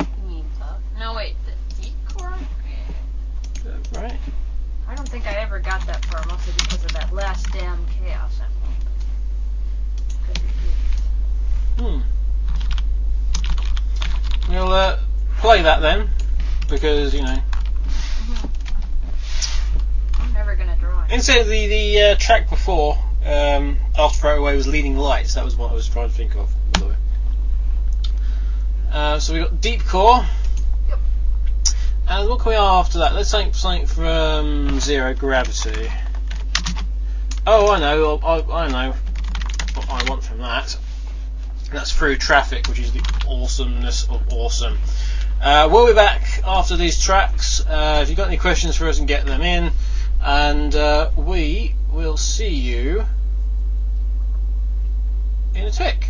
You mean tough? No, wait, deep core? Right. I don't think I ever got that far, mostly because of that last damn chaos emerald. Good review. Hmm. We'll uh, play that then, because you know. I'm never gonna draw it. Incidentally, the uh, track before, um, after Throwaway, was Leading Lights. That was what I was trying to think of. By the way. Uh, so we got Deep Core. Yep. And what can we have after that? Let's think something from Zero Gravity. Oh, I know. I, I know what I want from that. That's through traffic, which is the awesomeness of awesome. Uh, we'll be back after these tracks. Uh, if you've got any questions for us, and get them in. And uh, we will see you in a tick.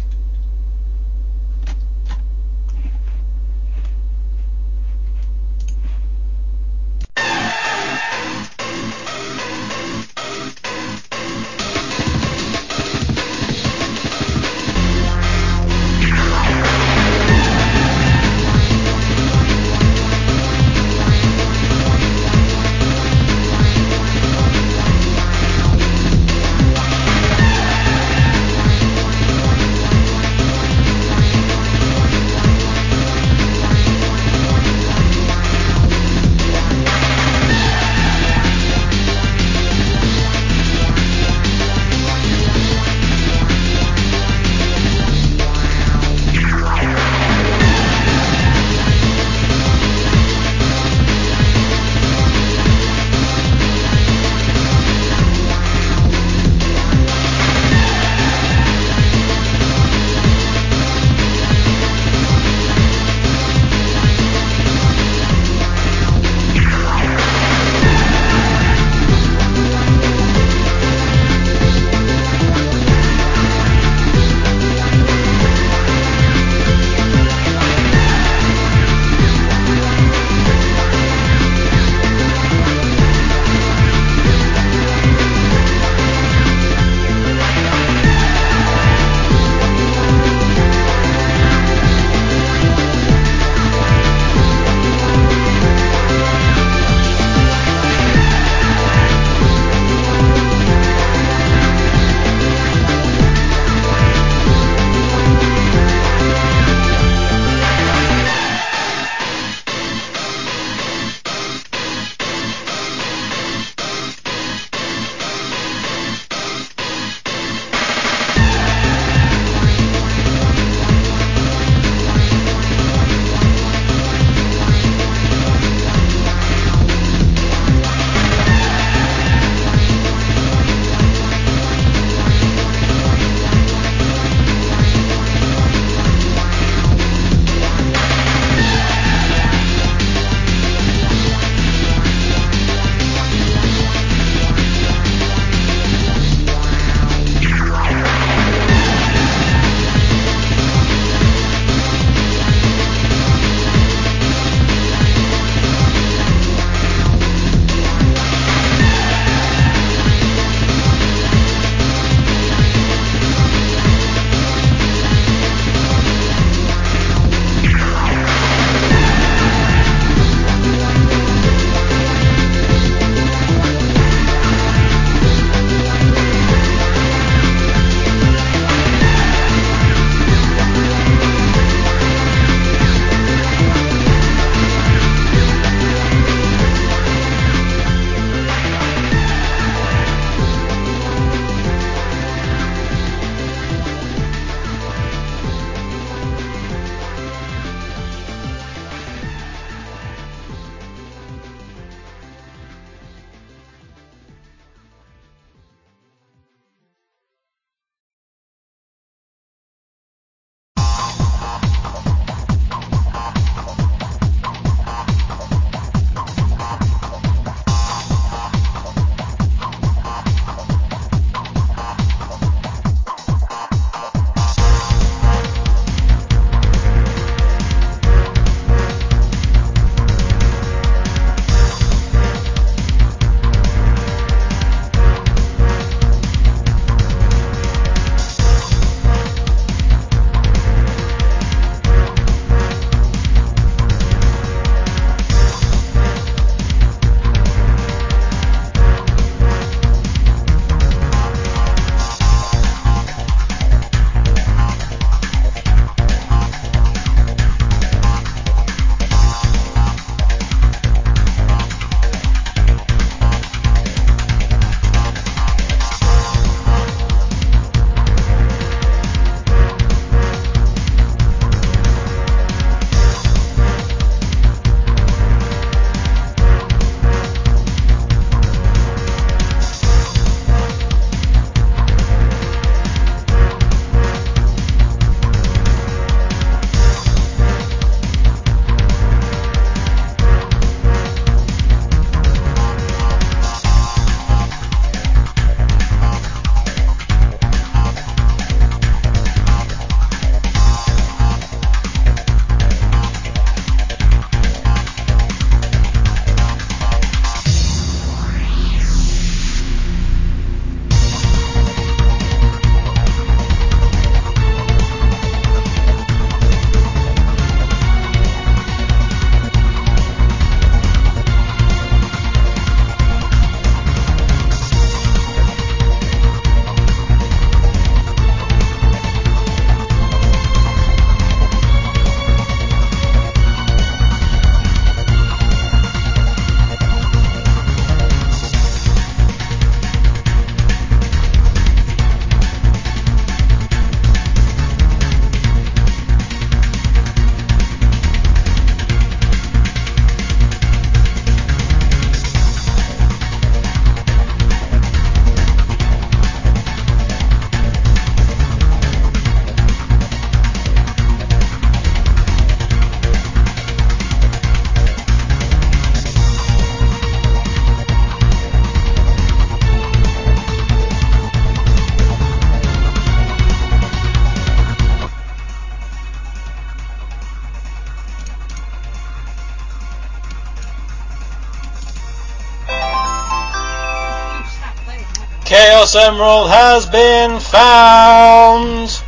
Emerald has been found.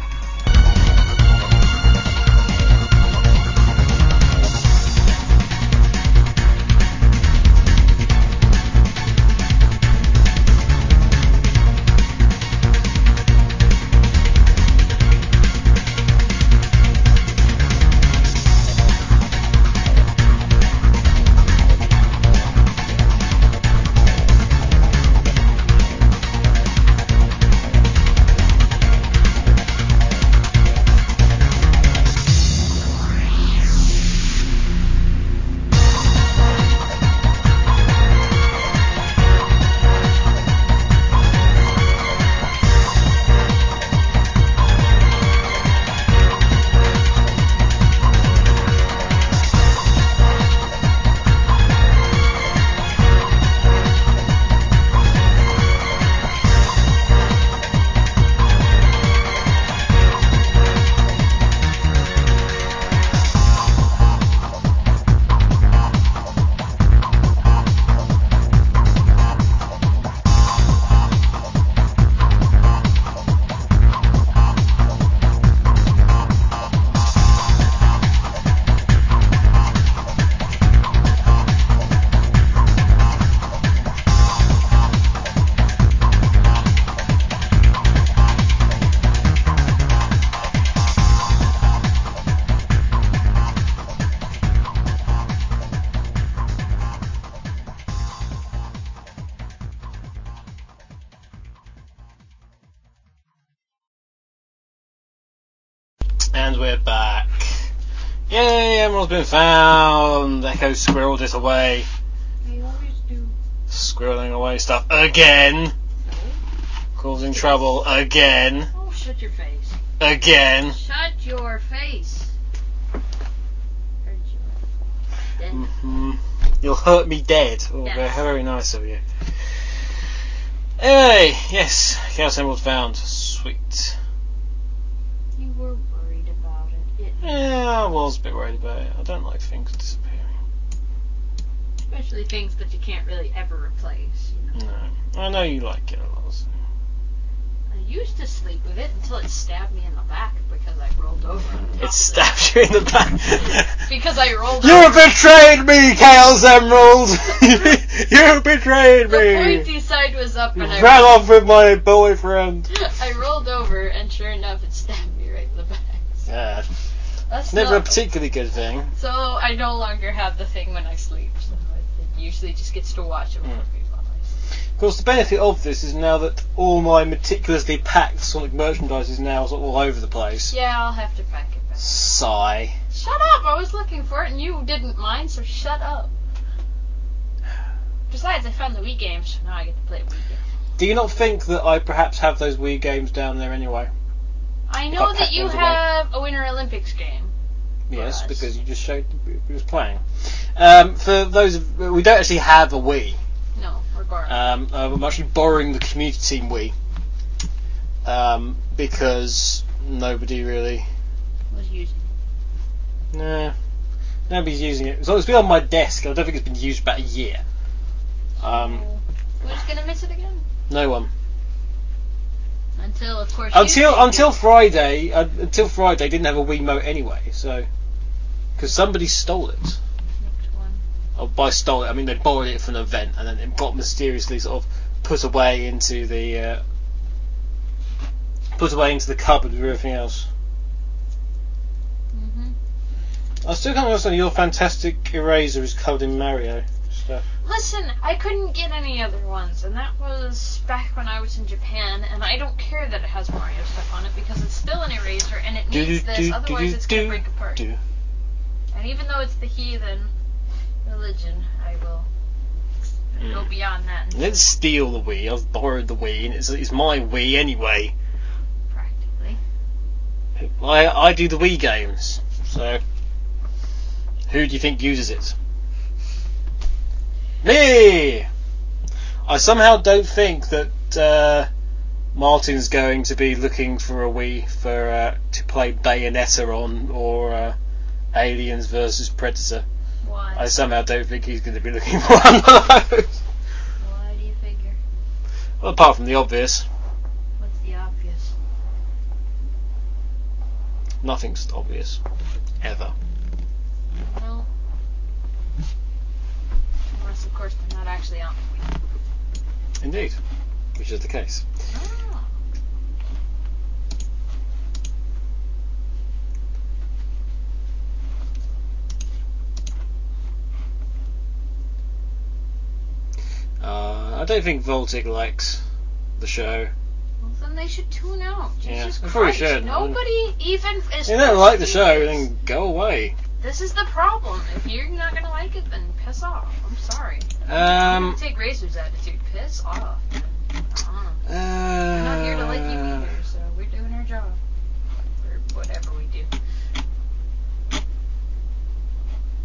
Emerald's been found. Echo squirreled it away. I always do. Squirreling away stuff again. Causing trouble again. Oh, shut your face. Again. Shut your face. You. Then hmm You'll hurt me dead. Oh, Yes. very, nice of you. Hey, yes, Chaos Emerald found. Sweet. you were worried about it. it Yeah, I was a bit worried about it. I don't like things disappearing. especially things that you can't really ever replace. You know. No, I know you like it a lot. So. I used to sleep with it until it stabbed me in the back because I rolled over. It stabs you in the back. Because I rolled over. You over. betrayed me, Chaos Emerald! you betrayed me! The pointy side was up You I ran off with my boyfriend. I rolled over and sure enough it stabbed me right in the back. Yeah, That's never a particularly good thing. so I no longer have the thing when I sleep. So it, usually just gets to watch it over me while I sleep. Of course, the benefit of this is now that all my meticulously packed Sonic merchandise is now sort of all over the place. Yeah, I'll have to pack it back. Sigh. Shut up! I was looking for it and you didn't mind, so shut up. Besides, I found the Wii games, so now I get to play Wii games. Do you not think that I perhaps have those Wii games down there anyway? I know that you have a Winter Olympics game. Yes, because you just showed it was playing. Um, for those of, we don't actually have a Wii. No, regardless. Um, uh, I'm actually borrowing the community team Wii um, because nobody really, was using. nah, nobody's using it. So it's been on my desk. I don't think it's been used about a year. Um, Who's gonna miss it again? no one Until, of course. until until. Friday. Uh, until Friday, didn't have a Wiimote anyway. So because somebody stole it. Next one. Oh, by stole it, I mean they borrowed it from an event and then it got mysteriously sort of put away into the uh, put away into the cupboard with everything else. hmm I still can't understand your fantastic eraser is covered in Mario stuff. Listen, I couldn't get any other ones, and that was back when I was in Japan, and I don't care that it has Mario stuff on it because it's still an eraser and it needs this, otherwise it's gonna break apart. do. And even though it's the heathen religion, I will go Mm. beyond that and Let's steal the Wii. I've borrowed the Wii and it's, it's my Wii anyway. practically. I I do the Wii games, so who do you think uses it? Me. I somehow don't think that uh, Martin's going to be looking for a Wii for uh, to play Bayonetta on or uh, Aliens versus Predator. Why? I somehow don't think he's going to be looking for one of those. Why do you figure? Well, apart from the obvious, What's the obvious? nothing's obvious. Ever. No. Unless, of course, they're not actually Wii. Indeed. Which is the case. Ah. Uh, I don't think Voltic likes the show. Well, then they should tune out. Yeah, Jesus they Christ. should. Nobody even is. If you don't like the show, then go away. This is the problem. If you're not gonna like it, then piss off. I'm sorry. Um, I'm take Razor's attitude. Piss off. Uh-uh. uh, We're not here to like you either, so we're doing our job. Or whatever we do.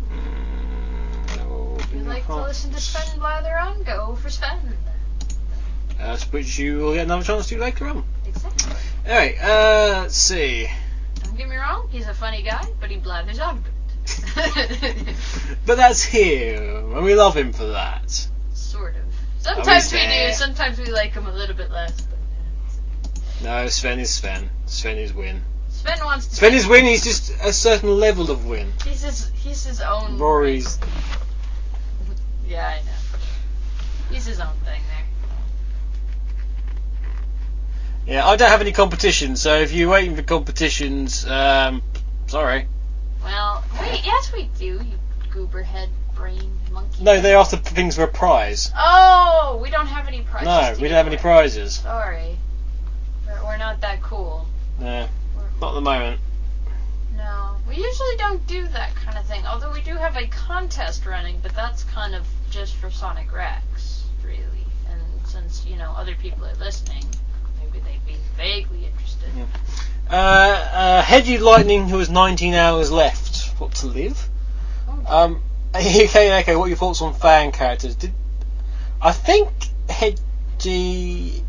mm, no, If you like to listen to Sven blather on, go for Sven. Uh, which you will get another chance to later on. Exactly. Alright, uh, let's see. Don't get me wrong, he's a funny guy, but he blathers on. But that's him, and we love him for that. sort of. Sometimes we do, sometimes we like him a little bit less. No, Sven is Sven. Sven is win. Sven wants to. Sven is win, he's just a certain level of win. He's his, he's his own. Rory's. Yeah, I know. He's his own thing there. Yeah, I don't have any competition, so if you're waiting for competitions, um, sorry. Well, wait, yes we do, you goober head brain monkey. No, they ask the things for a prize. Oh, we don't have any prizes. No, we don't have any prizes. Sorry. We're, we're not that cool. No, We're, not at the moment. no, we usually don't do that kind of thing. Although we do have a contest running, but that's kind of just for Sonic Rex, really. And since you know other people are listening, maybe they'd be vaguely interested. Yeah. Uh, uh, Hedgy Lightning, who has 19 hours left. What to live? Um, okay, okay. What are your thoughts on fan characters? Did I think Hedgy?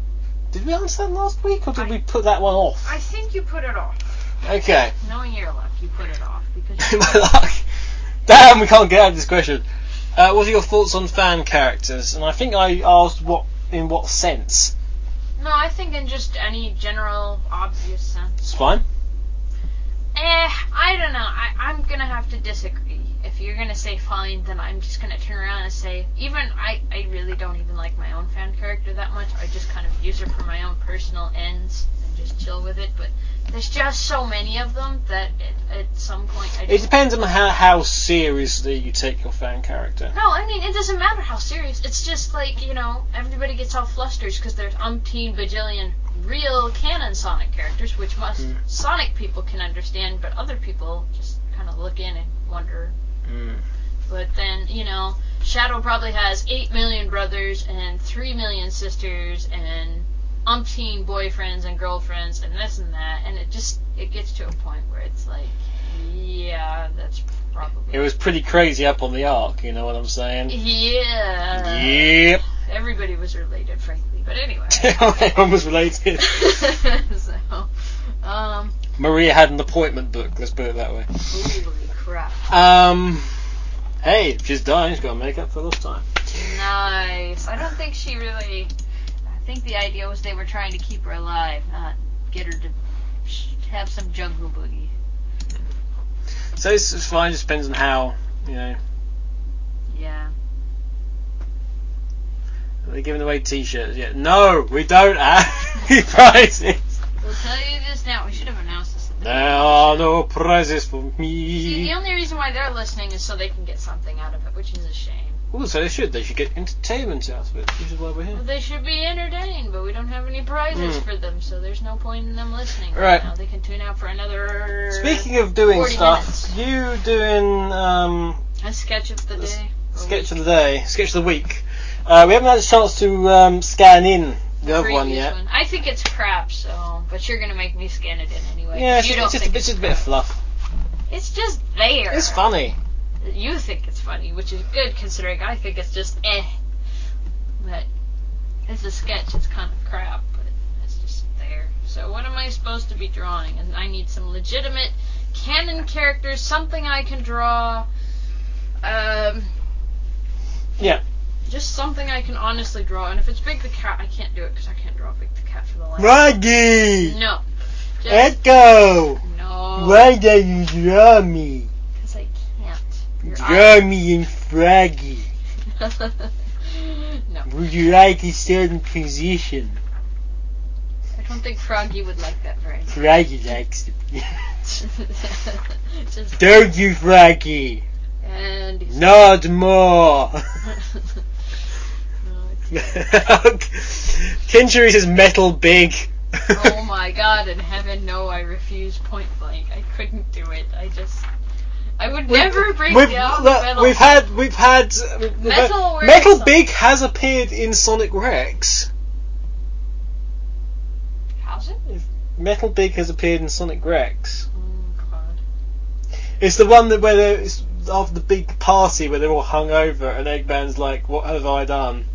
Did we answer that last week, or did we put that one off? I think you put it off. Okay. Knowing your luck, you put it off because My luck. Damn, we can't get out of this question. Uh, what are your thoughts on fan characters? And I think I asked what in what sense. No, I think in just any general obvious sense. It's fine. Eh, I don't know. I, I'm gonna have to disagree. If you're gonna say fine, then I'm just gonna turn around and say, even I, I really don't even like my own fan character that much. I just kind of use her for my own personal ends just chill with it. But there's just so many of them that at, at some point I It depends on how, how seriously you take your fan character. No, I mean it doesn't matter how serious. It's just like you know everybody gets all flustered because there's umpteen bajillion real canon Sonic characters, which most Mm. Sonic people can understand, but other people just kind of look in and wonder. Mm. But then you know Shadow probably has eight million brothers and three million sisters and umpteen boyfriends and girlfriends and this and that, and it just it gets to a point where it's like, yeah, that's probably It was pretty crazy up on the arc, you know what I'm saying? yeah. Yep. Everybody was related, frankly. But anyway. Everyone was related. so, um, Maria had an appointment book, let's put it that way. holy crap. Um, hey, if she's dying, she's got to make up for lost time. Nice. I don't think she really. I think the idea was they were trying to keep her alive, not get her to have some jungle boogie. So it's, it's fine, just depends on how, you know. Yeah. Are they giving away t-shirts yet? No, we don't have any prizes. We'll tell you this now. We should have announced this. at the There are no prizes for See, me. the only reason why they're listening is so they can get something out of it, which is a shame. Oh, so they should. They should get entertainment out of it, which is why we're here. Well, they should be entertained, but we don't have any prizes Hmm. for them, so there's no point in them listening. Right. now. They can tune out for another. Speaking of doing 40 stuff, you doing um, A sketch of the day. sketch week. of the day, sketch of the week. Uh, we haven't had a chance to um, scan in the other one yet. one. I think it's crap, so but you're gonna make me scan it in anyway. Yeah, it's, you don't it's just, think it's just a bit of fluff. It's just there. It's funny. You think it's funny, which is good considering I think it's just eh. But as a sketch, it's kind of crap, but it's just there. So what am I supposed to be drawing? And I need some legitimate canon characters, something I can draw. Um, yeah. Just something I can honestly draw. And if it's Big the Cat, I can't do it because I can't draw Big the Cat for the life. Froggy! No. Just, Echo! no. Why don't you draw me? Because I can't. Your Draw me in Froggy. no. Would you like a certain position? I don't think Froggy would like that very much. Froggy likes it. Don't you, Froggy? and Not more. Kinchery says metal big. oh my god, in heaven, no, I refuse point blank. I couldn't do it. I just. I would never break we've, down look, metal. we've had we've had we've Metal Sonic. Big has appeared in Sonic Rex. How's it? Metal Big has appeared in Sonic Rex. Oh god. It's the one that where they're- it's after the big party where they're all hung over and Eggman's like, "What have I done?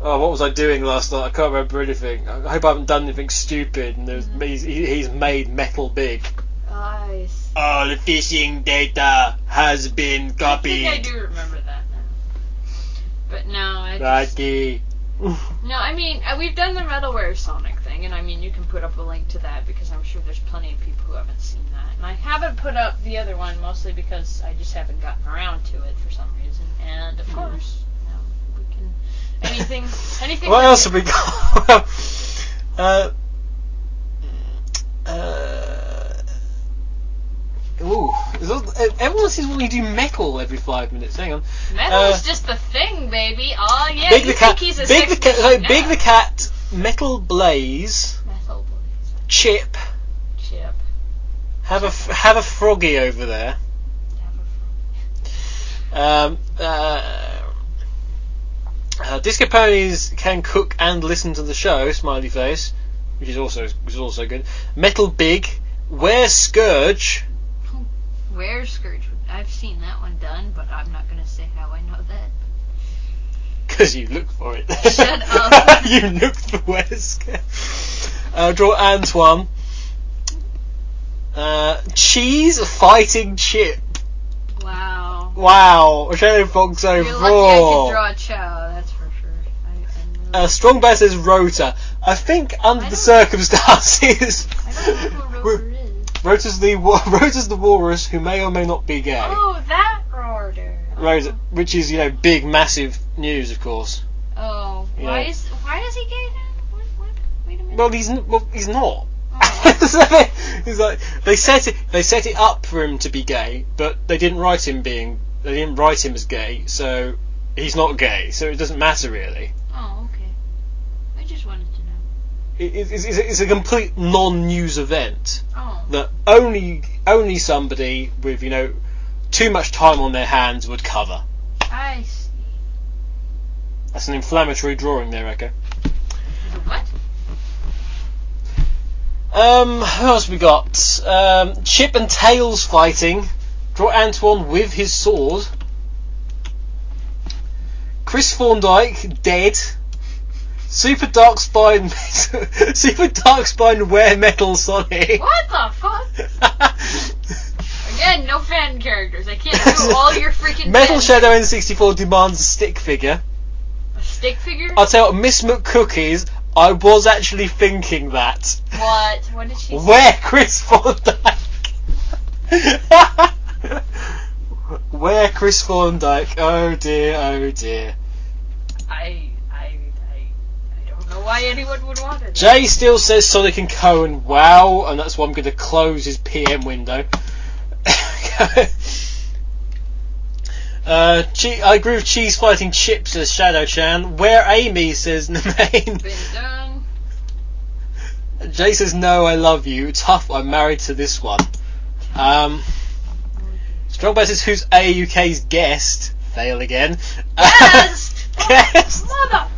Oh, what was I doing last night? I can't remember anything. I hope I haven't done anything stupid." And there's, mm-hmm. he's, he- he's made Metal Big. Nice. All phishing data has been copied. I think I do remember that now. But no, I just, no. I mean, uh, we've done the metalware Sonic thing, and I mean, you can put up a link to that because I'm sure there's plenty of people who haven't seen that. And I haven't put up the other one mostly because I just haven't gotten around to it for some reason. And of course, you know, we can anything, anything. What else have we got? uh, uh, ooh, everyone sees when to do metal every five minutes. Hang on. Metal's uh, just the thing, baby. Oh yeah, Big the cat. a Big the cat. Big now. the cat. Metal Blaze. Metal Blaze. Chip. Chip. Have a f- have a froggy over there. Um, uh, uh, Disco Ponies can cook and listen to the show. Smiley face, which is also which is also good. Metal Big, wear Scourge. Where's Scourge? I've seen that one done, but I'm not gonna say how I know that. Because you look for it. Shut up. you look for Scourge. Uh, draw Antoine. Uh, cheese fighting chip. Wow. Wow. Shadow Fox You're lucky I 04. could draw Chao, that's for sure. I, Uh, Strong Bear says Rotor. I think under I the circumstances, I don't know who Is. Rotor's the wa- Rotor's the walrus who may or may not be gay. Oh, that Rotor. Rota, which is you know big, massive news, of course. Oh, why Yeah. is why is he gay then? What? What? Wait a minute. Well, he's n- well, he's not. Oh. he's like they set it they set it up for him to be gay, but they didn't write him being they didn't write him as gay, so he's not gay. So it doesn't matter really. Oh, okay. I just wanted to know. It, it's, it's, a- it's a complete non-news event. Oh. that only only somebody with you know too much time on their hands would cover. I see. That's an inflammatory drawing there, Echo. What? Um, who else we got? Um, Chip and Tails fighting. Draw Antoine with his sword. Chris Thorndyke dead. Super Dark Spine, Super Dark Spine wear Metal Sonic. What the fuck? Again, no fan characters. I can't do all your freaking Metal Shadow N64 demands a stick figure. A stick figure? I'll tell you what, Miss McCookies, I was actually thinking that. what? What did she say? Where Chris Thorndyke? Where Chris Thorndyke? Oh dear, oh dear. I, why anyone would want it. Jay still says Sonic and Cohen, wow, and that's why I'm going to close his PM window. uh, che- I agree with Cheese Fighting Chip, says Shadow Chan. Where Amy, says Nemain. Jay says, no, I love you. Tough, I'm married to this one. Um, Strong Bear says, who's AUK's guest? Fail again. Yes! Guest! Mother!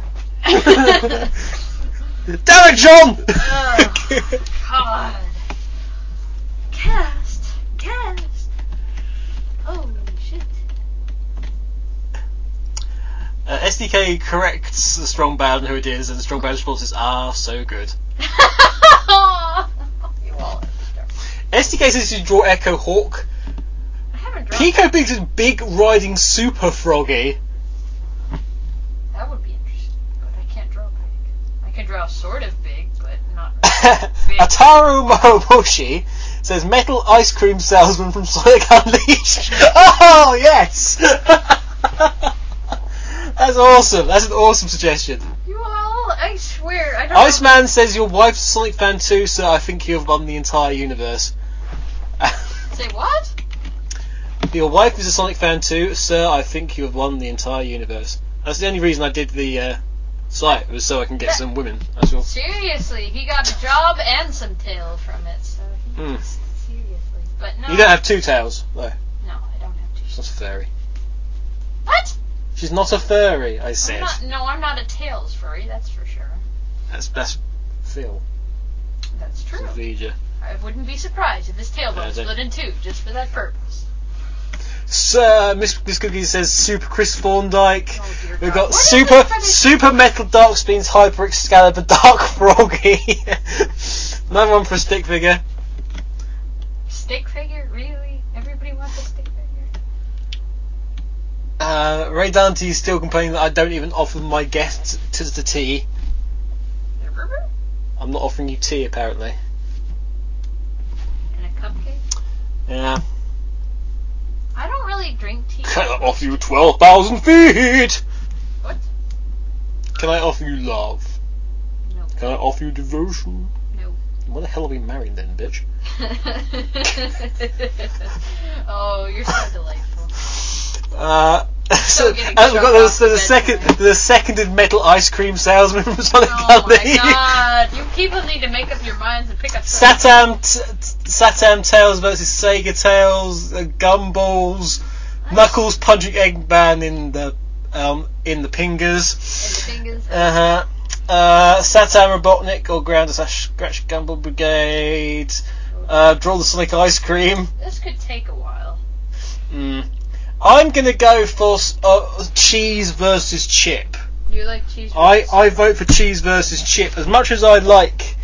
Damn it, John! Oh, God. Cast. Cast. Holy shit. Uh, SDK corrects the Strong Bad and who it is, and the Strong Bad response is, ah, so good. you all SDK says you draw Echo Hawk. I haven't drawn. Pico Biggs is big riding super froggy. Can draw sort of big, but not big. Ataru Momoshi says metal ice cream salesman from Sonic Unleashed. oh yes, that's awesome. That's an awesome suggestion. You all, I swear, I don't. Iceman says your wife's a Sonic fan too, so I think you've won the entire universe. Say what? your wife is a Sonic fan too, sir. I think you have won the entire universe. That's the only reason I did the uh, site was so I can get some women. That's all. Seriously, he got a job and some tail from it. So he Hmm. seriously, but no. You don't have two tails, though. No, I don't have She's to. not a furry. What? She's not a furry. I I'm said. not, no, I'm not a tails furry. That's for sure. That's that's Phil. That's true. Vija. I wouldn't be surprised if his tailbone Yeah, I don't- split in two just for that purpose. Sir, Miss, Miss Cookie says Super Chris Thorndyke. Oh We've got What Super it for this- Super Metal Dark Spins Hyper Excalibur Dark Froggy. Another one for a stick figure. Stick figure? Really? Everybody wants a stick figure? Uh, Ray Dante is still complaining that I don't even offer my guests to the tea. I'm not offering you tea apparently. And a cupcake? Yeah. I don't really drink tea. Can I offer you 12,000 feet? What? Can I offer you love? No. Can I offer you devotion? No. What the hell are we married then, bitch? oh, you're so delightful. Uh, so, getting and we've got struck the, off the, the second, tonight. the seconded metal ice cream salesman from Sonic Oh my god, you people need to make up your minds and pick up t- t- Satam Tails versus Sega Tails, uh, Gumballs, Knuckles punching Eggman in the um, in the pingers. And the fingers. Uh huh. Uh, Satam Robotnik or Ground slash Scratch Gumball Brigade. Uh, draw the Sonic ice cream. This could take a while. Mm. I'm gonna go for uh, cheese versus chip. You like cheese? I. I vote for cheese versus chip. As much as I like,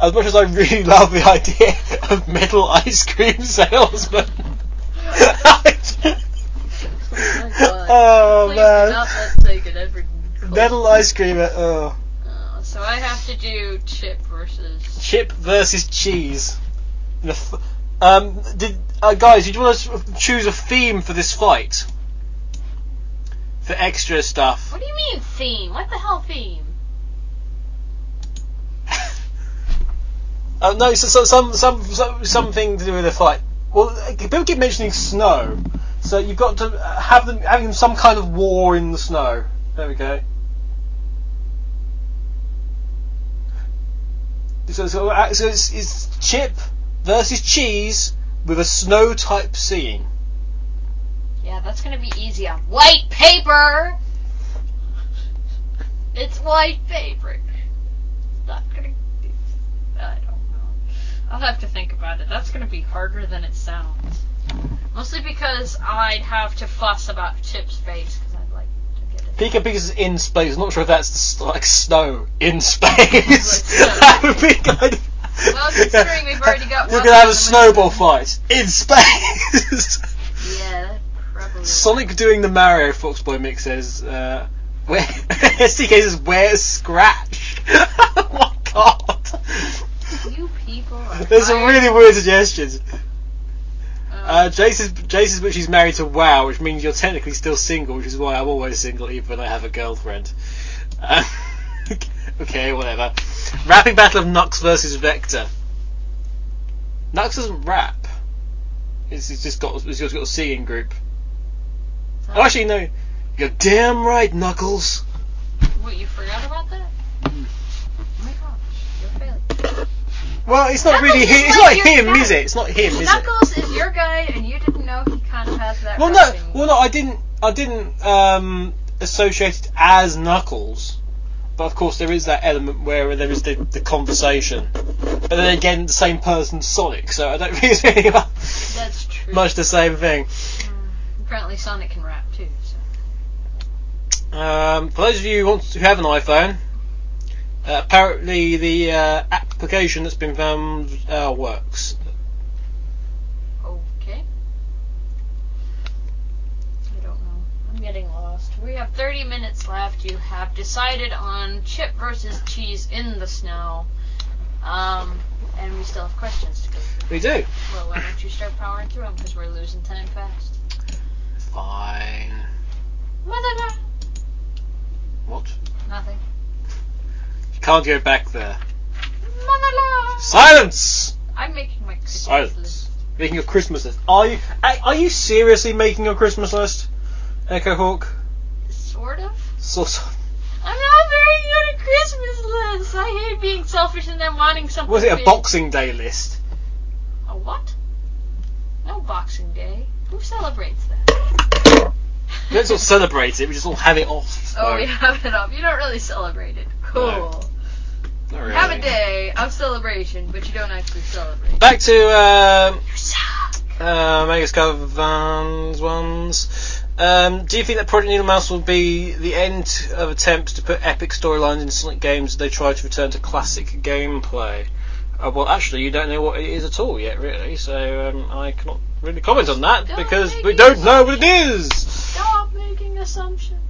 as much as I really love the idea of metal ice cream salesman. Oh my god. oh Please do man, not Sega ever. metal ice cream. Oh, Uh, so I have to do chip versus. chip versus cheese. Um, did uh, guys? Did you want to choose a theme for this fight? For extra stuff. What do you mean theme? What the hell theme? Oh no, so, so some some some something to do with the fight. Well, uh, people keep mentioning snow, so you've got to uh, have them having some kind of war in the snow. There we go. So so, uh, so it's, it's chip versus cheese with a snow type scene. Yeah, that's gonna be easy white paper. It's white paper. It's not gonna. I don't know. I'll have to think about it. That's gonna be harder than it sounds. Mostly because I'd have to fuss about Chip's face because I'd like to get it. Pika Pika's in space. I'm not sure if that's like snow in space. That would be kind of. Well, considering we've already got You're gonna have a snowball fight in space. Yeah, probably. Sonic doing the Mario Foxboy mix says, uh, where SDK says, where's Scratch? oh my god. You people are. There's some hired- really weird suggestions. Uh, Jace is, Jace is, but she's married to WoW, which means you're technically still single, which is why I'm always single even when I have a girlfriend. Uh, okay, whatever. Rapping battle of Knux versus Vector. Knux doesn't rap. He's, he's just got he's just got a singing group. Oh, actually, no. You're damn right, Knuckles. What, you forgot about that? Hmm. Oh my gosh, you're failing. Well, it's not really him. It's like not him, is it? It's not him, is it? Knuckles is your guy, and you didn't know he kind of has that. Well, no. Well, no. I didn't. I didn't um, associate it as Knuckles. But of course, there is that element where there is the, the conversation. But then again, the same person, Sonic. So I don't think it's really mu- That's true. much the same thing. Mm, apparently, Sonic can rap too. So. Um, for those of you who, want, who have an iPhone, uh, apparently the uh, application that's been found uh, works. Okay. I don't know. I'm getting lost. We have have 30 minutes left. You have decided on chip versus cheese in the snow. Um, and we still have questions to go through. We do. Well, why don't you start powering through them? Because we're losing time fast. Fine. Mother, What? nothing. Can't go back there. Mother, Silence! I'm making my Christmas Silence. list. Making a Christmas list. Are you? Are are you seriously making a Christmas list, Echo Hawk? Sort of. Sort of. I'm not very good at Christmas lists. I hate being selfish and then wanting something. Was it a big. Boxing Day list? A what? No Boxing Day. Who celebrates that? We don't sort of celebrate it. We just all have it off. Oh, we have it up. You don't really celebrate it. Cool. No. Not really. Have a day of celebration, but you don't actually celebrate. Back to um, You uh, Megas Cover Vans ones. Um, do you think that Project Needle Mouse will be the end of attempts to put epic storylines in Sonic games as they try to return to classic gameplay? Uh, well, actually, you don't know what it is at all yet, really, so um, I cannot really comment on that Don't because we don't know what it is. Stop making assumptions.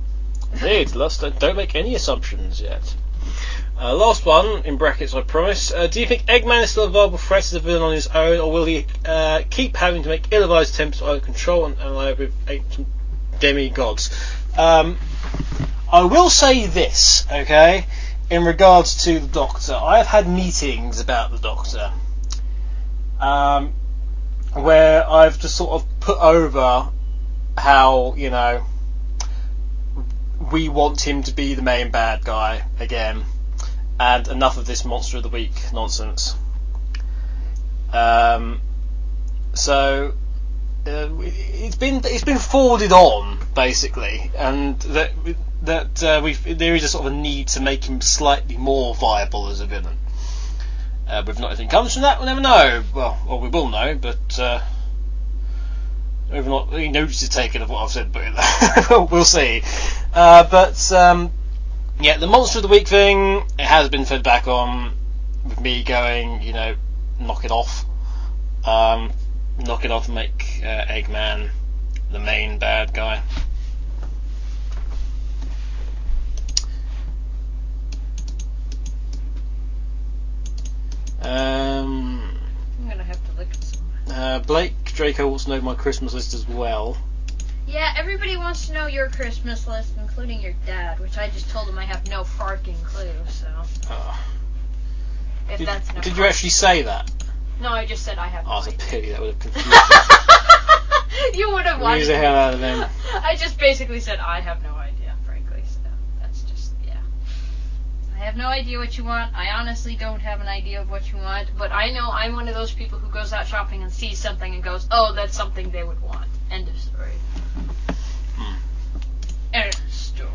Indeed, let's don't, don't make any assumptions yet. Uh, last one, in brackets, I promise. Uh, do you think Eggman is still a viable threat as a villain on his own, or will he uh, keep having to make ill-advised attempts to control and ally with demigods? Um, I will say this, okay, in regards to the Doctor. I have had meetings about the Doctor, um, where I've just sort of put over how, you know, we want him to be the main bad guy again, and enough of this monster of the week nonsense. Um, so uh, it's been it's been forwarded on basically, and that that uh, we there is a sort of a need to make him slightly more viable as a villain. Uh, if not anything comes from that, we'll never know. Well, well, we will know, but. Uh, or not any notice is taken of what I've said, but we'll see. Uh, but um, yeah, the monster of the week thing it has been fed back on with me going, you know, knock it off, um, knock it off, and make uh, Eggman the main bad guy. Um, I'm gonna have to look at some. uh, Blake Draco wants to know my Christmas list as well. Yeah, everybody wants to know your Christmas list, including your dad, which I just told him I have no farking clue. So Uh, if did, that's no. did you actually say that? No, I just said I have. Oh, no it's a pity that would have confused me. you would have watched. the hell out of him. I just basically said I have no idea, frankly. So that's just yeah. I have no idea what you want. I honestly don't have an idea of what you want, but I know I'm one of those people who goes out shopping and sees something and goes, "Oh, that's something they would want." End of story. Story.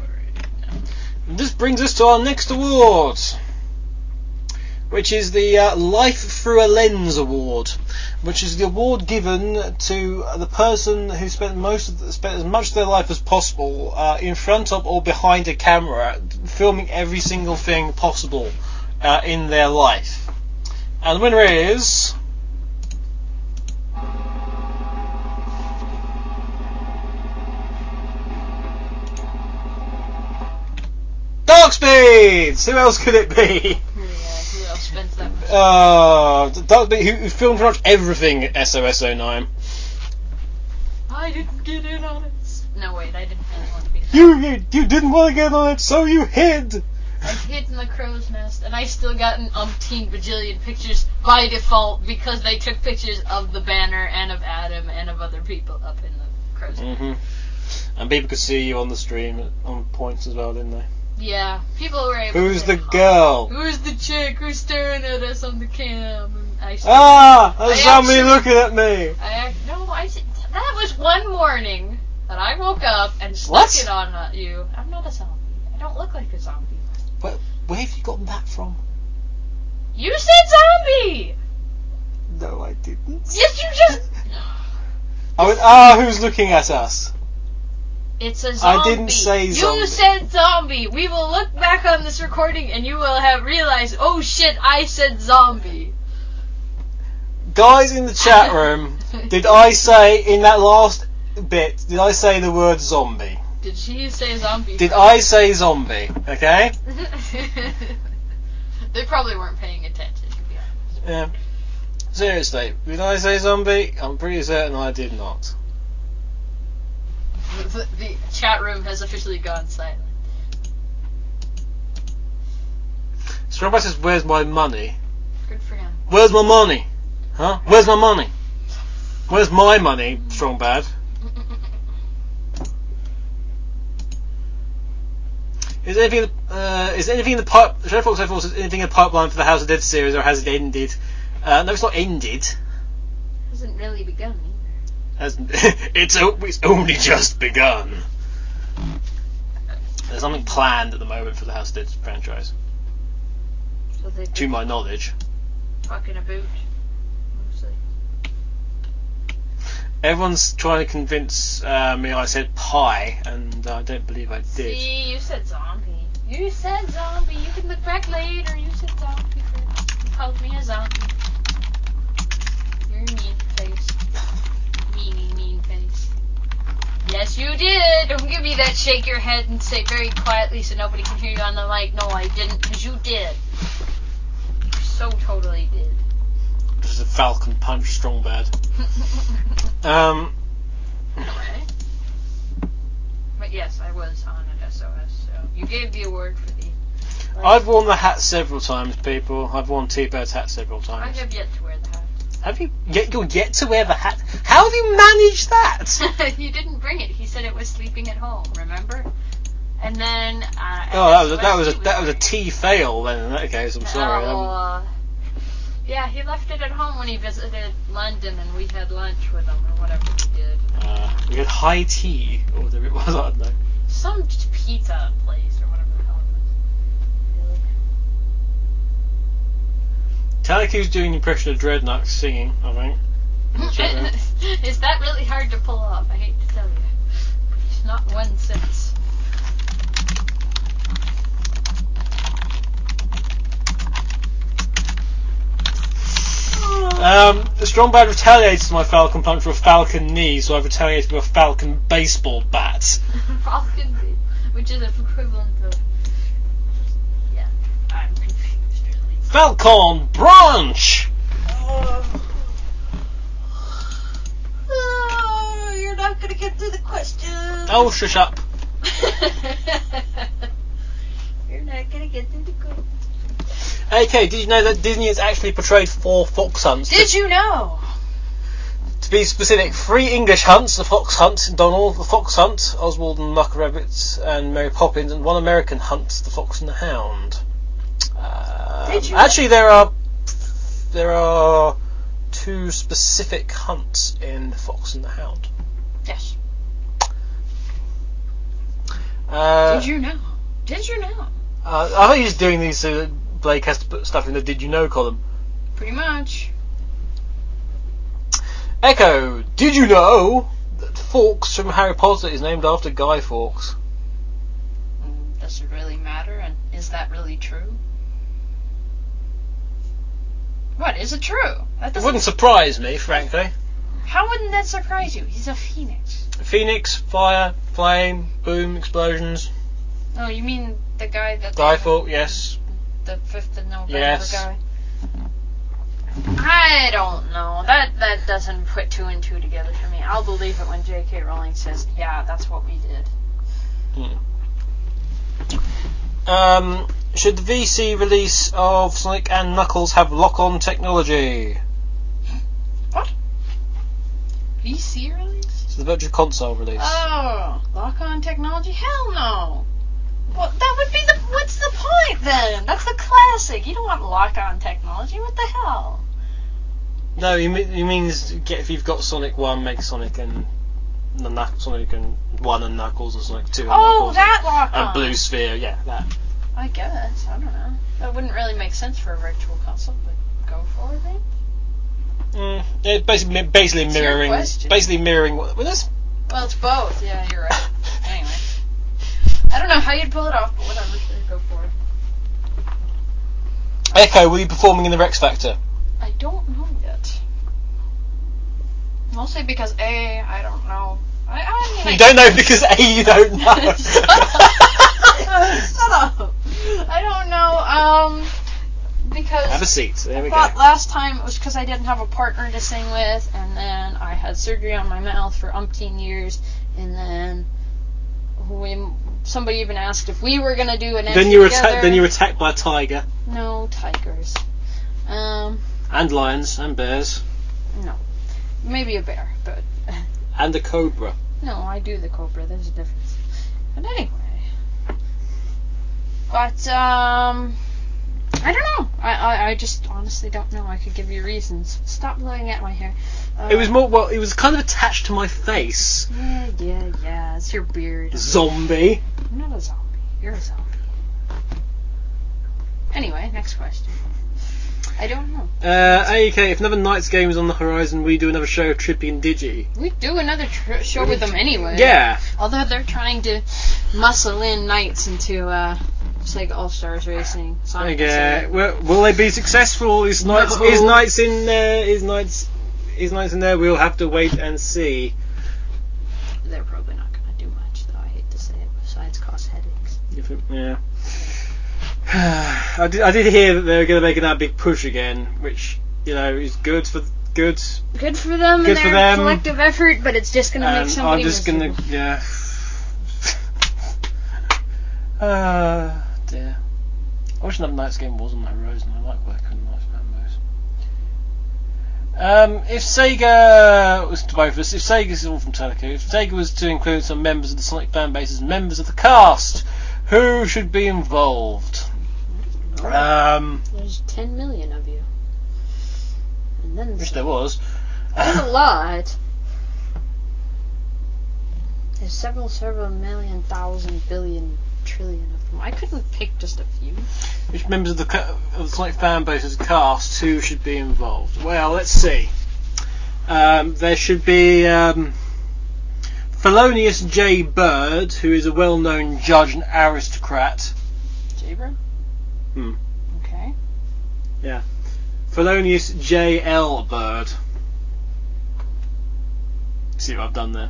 This brings us to our next award, which is the uh, Life Through a Lens Award, which is the award given to the person who spent most of the, spent as much of their life as possible uh, in front of or behind a camera, filming every single thing possible uh, in their life. And the winner is. Dark Speeds! Who else could it be? Yeah, who else spends that much? Uh, Dark Speed, who, who filmed pretty much everything SOS 09. I didn't get in on it. No, wait, I didn't really want to be. You, you, you didn't want to get in on it, so you hid! I hid in the crow's nest, and I still got an umpteen bajillion pictures by default because they took pictures of the banner and of Adam and of other people up in the crow's nest. hmm And people could see you on the stream at- on points as well, didn't they? Yeah, people were able. Who's the girl? Who's the chick who's staring at us on the cam? And I said, Ah! There's I somebody looking at me! I no, I said that was one morning that I woke up and stuck What? it on uh, you. I'm not a zombie. I don't look like a zombie. Where, where have you gotten that from? You said zombie. No, I didn't. Yes, you just. I went, ah, who's looking at us? It's a zombie. I didn't say zombie. You said zombie. We will look back on this recording and you will have realized, oh shit, I said zombie. Guys in the chat room, did I say in that last bit, did I say the word zombie? Did she say zombie? Did I say zombie? Okay. they probably weren't paying attention, to be honest. Yeah. Seriously, did I say zombie? I'm pretty certain I did not. The, the chat room has officially gone silent. Strongbad says, "Where's my money? Good for him. Where's my money? Huh? Where's my money? Where's my money, Strongbad?" Is anything uh, is anything in the pipe? Shadow Fox Fox is anything in the pipeline for the House of Dead series, or has it ended? Uh, no, it's not ended. It Hasn't really begun Hasn't it's o- it's only just begun. There's something planned at the moment for the House of Dead franchise, So to my knowledge. talking about mostly. Everyone's trying to convince uh, me I said pie, and I don't believe I did. See, you said zombie. You said zombie. You can look back later. You said zombie. You called me a zombie. You're a mean face. Meanie, mean face. Yes, you did. Don't give me that shake your head and say very quietly so nobody can hear you on the mic. No, I didn't, because you did. You so totally did. This is a Falcon Punch strong bad. Um. But yes, I was on an SOS, so you gave the award for the. I've worn the hat several times, people. I've worn T-Bird's hat several times. I have yet to. Have you? Yet you're yet to wear the hat. How have you managed that? he didn't bring it. He said it was sleeping at home. Remember? And then. Uh, Oh, that was a, that was a that was a wearing- fail. Then in that case, I'm sorry. Oh, uh, yeah, he left it at home when he visited London, and we had lunch with him or whatever we did. uh, we had high tea or whatever it was. I don't know. Some pizza place or whatever the hell Taliku's doing an impression of Dreadnought singing. I think. Is that really hard to pull off? I hate to tell you. It's not one sentence. Um, the strong bad retaliates to my Falcon punch with a Falcon knee, so I've retaliated with a Falcon baseball bat. Falcon, which is equivalent of. Yeah, I'm Falcon branch. Oh, you're not gonna get through the question. Oh, shush up. you're not gonna get through the question. AK, did you know that Disney has actually portrayed four fox hunts? Did you know? To be specific, three English hunts, the fox hunt, Donald, the fox hunt, Oswald and Muck Rabbit, and Mary Poppins, and one American hunt, the fox and the hound. Um, Did you- Actually, there are there are two specific hunts in the fox and the hound. Yes. Uh, Did you know? Did you know? uh, I think he's doing these so that Blake has to put stuff in the Did You Know column. Pretty much. Echo, did you know that Fawkes from Harry Potter is named after Guy Fawkes? Mm, Does it really matter? And is that really true? What is it true? That It doesn't. wouldn't surprise me, frankly. How wouldn't that surprise you? He's a phoenix. Phoenix, fire, flame, boom, explosions. Oh, you mean the guy that Guy they- yes. the fifth of November Yes. guy? I don't know. That that doesn't put two and two together for me. I'll believe it when J.K. Rowling says, "Yeah, that's what we did." Hmm. Um, should the VC release of Sonic and Knuckles have lock-on technology? What? VC release? It's the Virtual Console release. Oh, lock-on technology? Hell no. Well, that would be the. What's the point then? That's the classic. You don't want lock-on technology. What the hell? no, he, me- he means get if you've got Sonic One, make Sonic and the Knuck- Sonic and One and Knuckles, or Sonic Two and Oh, Knuckles, that lock-on. and Blue Sphere. Yeah, that. I guess. I don't know. That wouldn't really make sense for a virtual console, but go for it. Then. Mm, yeah, basically, basically It's mirroring, basically mirroring what. Well, that's Well, it's both. Yeah, you're right. anyway, I don't know how you'd pull it off, but whatever. Sure, go for it. Echo. Will you be performing in the Rex Factor? I don't know yet. Mostly because A, I don't know I, I mean, I You don't know because A, you don't know. Shut up. I don't know. Um, because Have a seat. There we I go. thought last time it was because I didn't have a partner to sing with, and then I had surgery on my mouth for umpteen years, and then we, somebody even asked if we were gonna do an Then you were together. atta- then you were attacked by a tiger no tigers. Um, and lions and bears no, maybe a bear, but and a cobra. no, I do the cobra. There's a difference. But anyway, but um. I don't know. I, I, I just honestly don't know. I could give you reasons. Stop blowing at my hair. Uh, It was more well. It was kind of attached to my face. Yeah, yeah, yeah. It's your beard. Zombie. I'm not a zombie. You're a zombie. Anyway, next question. I don't know. Uh, okay, if another NiGHTS game is on the horizon, we do another show of Trippy and Digi. We do another tr- show with them anyway. Yeah. Although they're trying to muscle in NiGHTS into uh, Sega All Stars Racing. Sonic Okay. Well, will they be successful? Is NiGHTS No. is NiGHTS in there? Is NiGHTS is NiGHTS in there? We'll have to wait and see. They're probably not going to do much, though. I hate to say it. Besides cause headaches. If it- yeah. I did, I did hear that they're going to make that big push again, which you know is good for good. Good for them Good and for their them. collective effort, but it's just going to make somebody I'm just gonna yeah. Ah dear. I wish another NiGHTS game was on the horizon. I like working on NiGHTS fanboys. Um, if Sega was to both of us, if Sega's all from Teleco, if Sega was to include some members of the Sonic fan base as members of the cast, who should be involved? Um, There's 10 million of you. And then wish there was. There's a lot. There's several, several million, thousand, billion, trillion of them. I couldn't pick just a few. Which members of the ca- of the Sonic fan base as cast who should be involved? Well, let's see. Um, there should be um, Felonious J. Bird, who is a well-known judge and aristocrat. Jabra? Hmm. Okay. Yeah. Felonious J. L. Bird. See what I've done there?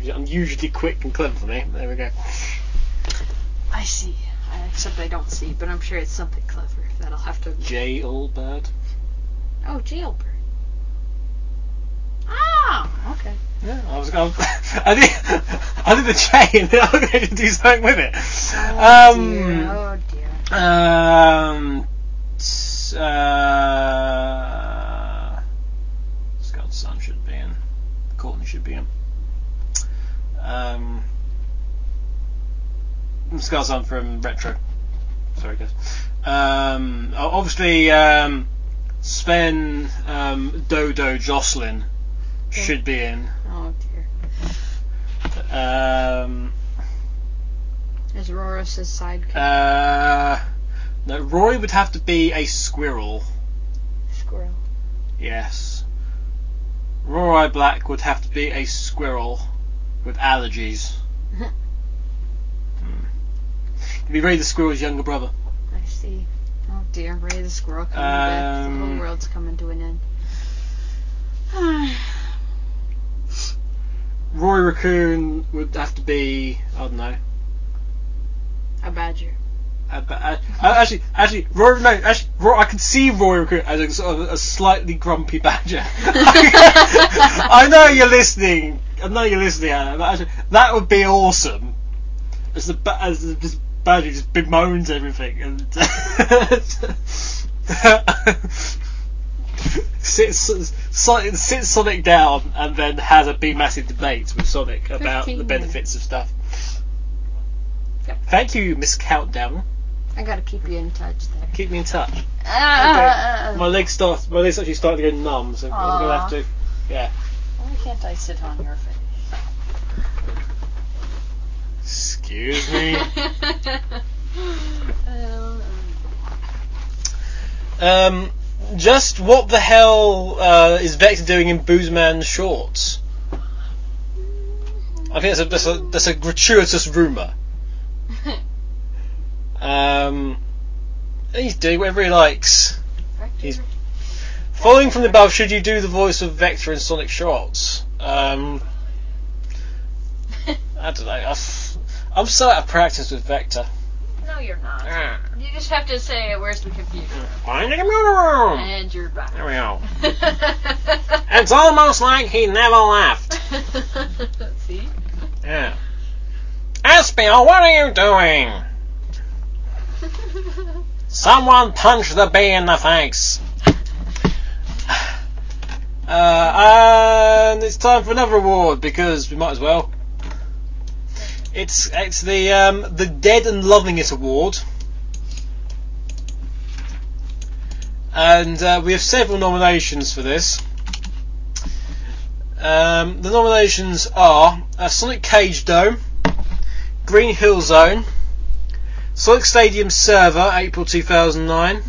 Unusually quick and clever for me. There we go. I see. I, except I don't see, but I'm sure it's something clever that I'll have to. J. L. Bird. Oh, jailbird. Ah, okay. Yeah, I was going. I did. I did the chain. and I was going to do something with it. Oh, Um, dear. Oh, dear. Um. s- Uh. Scott's son should be in. Courtney should be in. Um. Scott's son from Retro. Sorry, guys. Um. Obviously, um. Sven, um, Dodo, Jocelyn should be in. Oh, dear. Um. Is Rorus' sidekick Uh. No, Roy would have to be a squirrel. squirrel? Yes. Rory Black would have to be a squirrel with allergies. Hmm. Be Ray the Squirrel's younger brother. I see. Oh, dear. Ray the squirrel coming back. The Um, whole world's coming to an end. Roy Raccoon would have to be, I don't know. a badger. Uh, but, uh, uh, actually, actually, Roy, no, actually, Roy, I can see Roy Raccoon as a sort of a slightly grumpy badger. I know you're listening. I know you're listening, Anna, but actually, that would be awesome. As the as the, this badger just bemoans everything and sits, sits Sonic down and then has a big massive debate with Sonic about the benefits of stuff. Yep. Thank you, Miss Countdown. I gotta keep you in touch there. Keep me in touch. Ah, My legs start. My legs actually starting to go numb, so I'm gonna have to. Yeah. Why can't I sit on your face? Excuse me. um, um, just what the hell uh, is Vector doing in Boozman's shorts? I think that's a that's a, that's a gratuitous rumor. Um, he's doing whatever he likes. He's- Following from the above, should you do the voice of Vector in Sonic Shorts? Um, I don't know. I've, I'm so out of practice with Vector. No, you're not. You just have to say, "Where's the computer?" Find the computer room. And you're back. There we go. It's almost like he never left. See? Yeah. Aspiel, what are you doing? Someone punch the bee in the face. Uh, and it's time for another award because we might as well. It's it's the um, the Dead and Loving It award, and uh, we have several nominations for this. Um, the nominations are uh, Sonic Cage Dome, Green Hill Zone, Sonic Stadium Server, April 2009,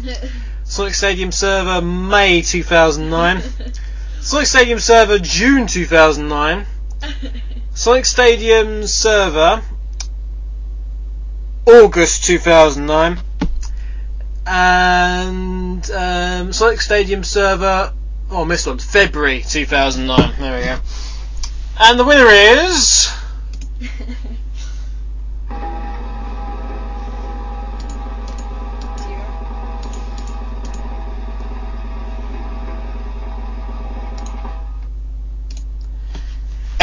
Sonic Stadium Server, May 2009, Sonic Stadium Server, June 2009, Sonic Stadium Server, August 2009, and um, Sonic Stadium Server, oh, missed one, February 2009. There we go. And the winner is.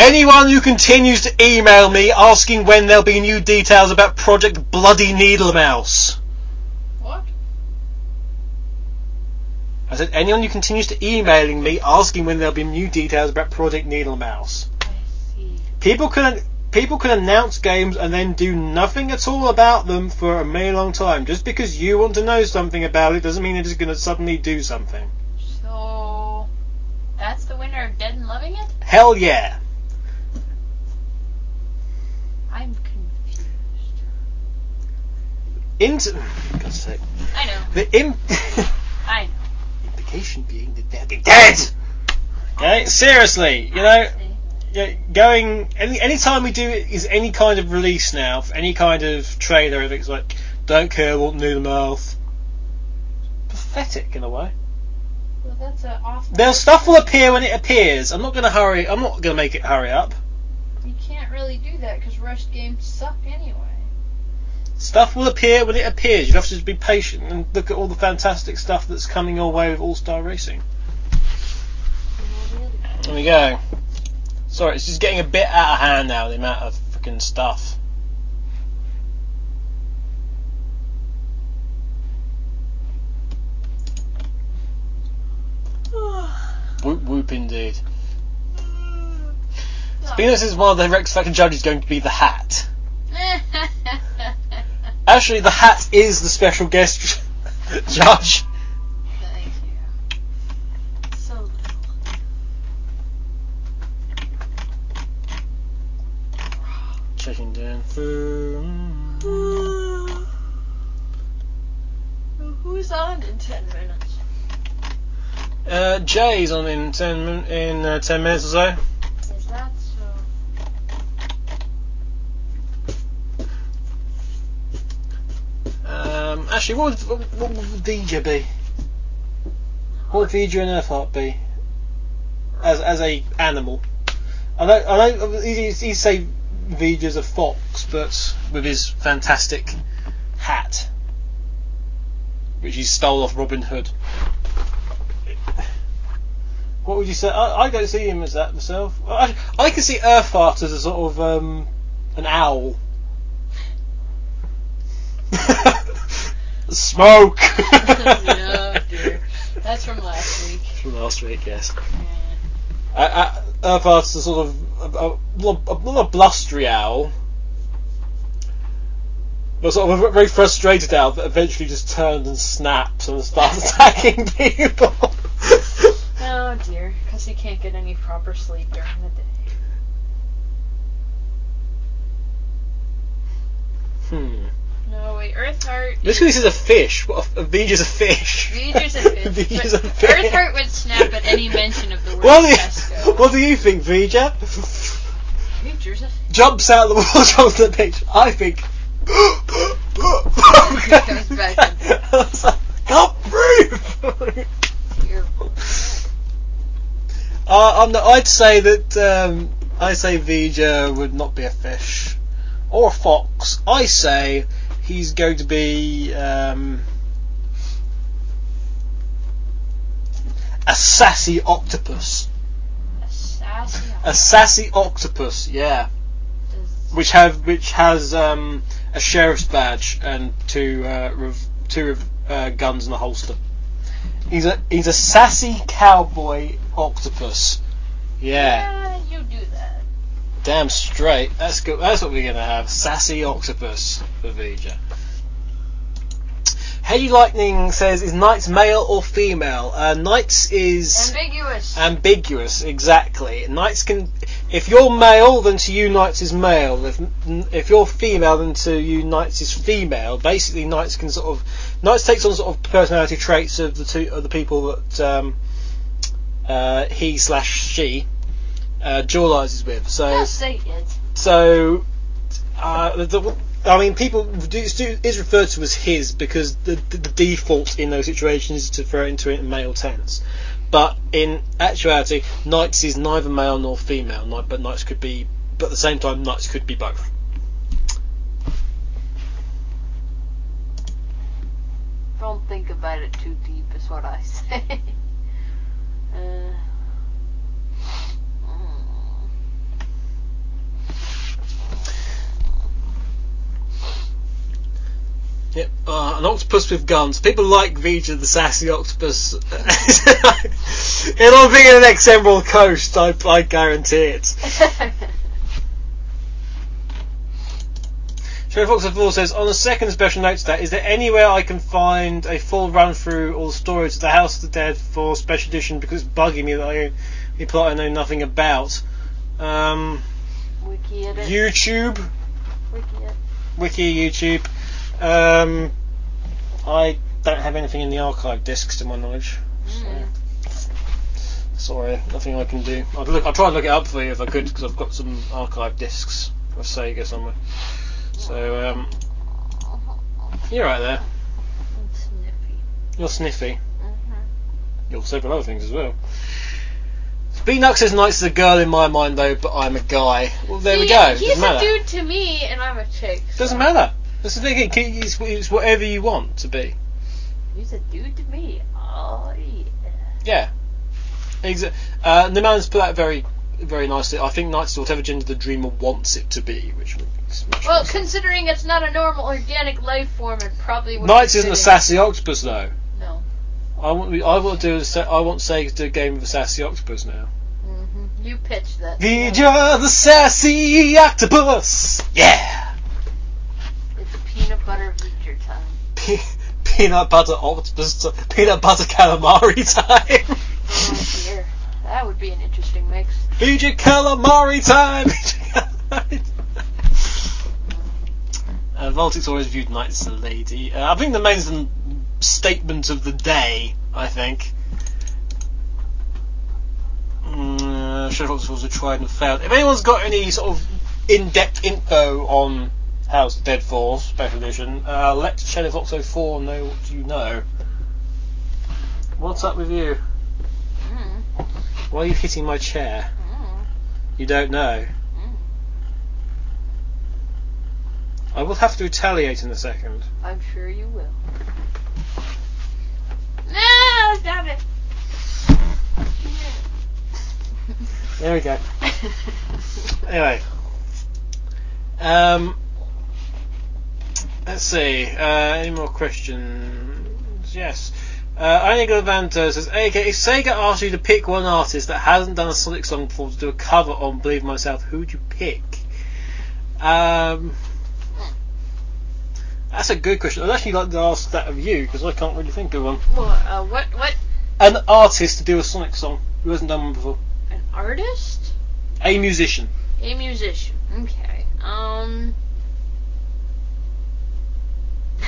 Anyone who continues to email me asking when there'll be new details about Project Bloody Needle Mouse. what? I said anyone who continues to emailing me asking when there'll be new details about Project Needle Mouse. I see. People can people can announce games and then do nothing at all about them for a very long time. Just because you want to know something about it doesn't mean it is going to suddenly do something. So that's the winner of Dead and Loving It. Hell yeah! I'm confused. Into oh, God's sake. I know. the im- I know. implication being that they're dead. Okay, seriously, you know, yeah, going any any time we do is any kind of release now, for any kind of trailer, if it's like don't care what new the mouth. Pathetic in a way. Well, that's a awful. Their stuff will appear when it appears. I'm not going to hurry. I'm not going to make it hurry up. You can't really do that because rushed games suck anyway. Stuff will appear when it appears. You have to just be patient and look at all the fantastic stuff that's coming your way with All Star Racing. There we go. Sorry, it's just getting a bit out of hand now, the amount of freaking stuff. Whoop whoop indeed. Venus is one of the Rex Factor judges going to be the hat. Actually, the hat is the special guest judge. Thank you. So little. Checking down through. Who's on in ten minutes? Uh, Jay's on in ten min- in uh, ten minutes or so. Is that so? Um, actually, what would, what, what would be? What would Vija and Earthheart be? As as a animal. I know I know he, he say Vija's a fox, but with his fantastic hat, which he stole off Robin Hood. What would you say? I, I don't see him as that myself. I, I can see Earthheart as a sort of um, an owl. Smoke. oh dear. That's from last week. From last week, yes. Yeah. Uh, uh, Earthheart's a sort of a, a, a, not a blustery owl, but sort of a very frustrated owl that eventually just turns and snaps and starts attacking people. Oh dear, because he can't get any proper sleep during the day. hmm. Wait, Earthheart. This is a fish, what a, a Vija's a fish. Vija's a fish. Vija's but a fish. Earthheart would snap at any mention of the word What do, you, what do you think, Vija? Vija's a fish. Jumps out of the wall, jumps the pitch. I think. Comes back. I was like, can't breathe. Uh, I'm not, I'd say that um, I say Vija would not be a fish or a fox. I say he's going to be um, a sassy octopus. A sassy. A sassy octopus, yeah, Does- which have which has um, a sheriff's badge and two uh, rev- two rev- uh, guns in a holster. He's a he's a sassy cowboy octopus. Yeah. Yeah, you do that. Damn straight. That's good. That's what we're gonna have. Sassy octopus for Vija. Hey Lightning says, "Is NiGHTS male or female?" Uh, NiGHTS is Ambiguous. ambiguous. Exactly. NiGHTS can. If you're male, then to you NiGHTS is male. If if you're female, then to you NiGHTS is female. Basically, NiGHTS can sort of NiGHTS takes on sort of personality traits of the two of the people that um, uh, he slash she uh, dualizes with. So so, uh, the, the- I mean, people do, is referred to as his because the, the, the default in those situations is to throw it into a male tense. But in actuality, NiGHTS is neither male nor female. Knight, but NiGHTS could be, but at the same time, NiGHTS could be both. Don't think about it too deep, is what I say. uh, mm. Yep, uh, an octopus with guns. People like Vija the sassy octopus. It'll be in the next Emerald Coast, I, I guarantee it. Sheriff Fox of Four says, on the second special note to that, is there anywhere I can find a full run through all the stories of the House of the Dead for special edition because it's bugging me that I the plot I know nothing about. Um, Wiki it. YouTube, Wiki. Wiki, YouTube. Um, I don't have anything in the archive discs to my knowledge. So, Mm. sorry, nothing I can do. I'd look. I'll try and look it up for you if I could because I've got some archive discs of Sega somewhere. So um, you're right there. Sniffy. You're sniffy. hmm You're several other things as well. Beatnut says Knight's a girl in my mind though, but I'm a guy. Well, there we go. He's Doesn't a matter. dude to me, and I'm a chick. Doesn't matter. That's the thing. It's, it's whatever you want to be. He's a dude to me. Oh Yeah. yeah. Exa- uh, the man's put that very, very nicely. I think Knight's whatever gender the dreamer wants it to be, which makes much Well, more sense. considering it's not a normal organic life form, it probably would. NiGHTS isn't a sassy octopus though. No. I want. I want to do. A, sa- I want Sega to do a game with a sassy octopus now. hmm You pitched that. Vija the sassy octopus. Yeah. It's peanut butter feature time. Pe- peanut butter octopus. Peanut butter calamari time. Oh dear. That would be an interesting mix. Vija calamari time. Vija Uh, Voltic's always viewed NiGHTS as a lady. Uh, I think the main statement of the day, I think. Mm, uh, Sheriff Fox also tried and failed. If anyone's got any sort of in-depth info on House of Dead 4 Special Edition, uh, let Sheriff Fox 04 know what you know. What's up with you? Mm. Why are you hitting my chair? Mm. You don't know. Mm. I will have to retaliate in a second. I'm sure you will. No, stop it. There we go. Anyway, um, let's see. Uh, any more questions? Yes. Uh, Inigo Levanto says, okay, if Sega asked you to pick one artist that hasn't done a Sonic song before to do a cover on Believe Myself, who would you pick? Um, that's a good question. I'd actually like to ask that of you because I can't really think of one. Well, uh, what? What? An artist to do a Sonic song who hasn't done one before. An artist? A musician. A musician. Okay. Um.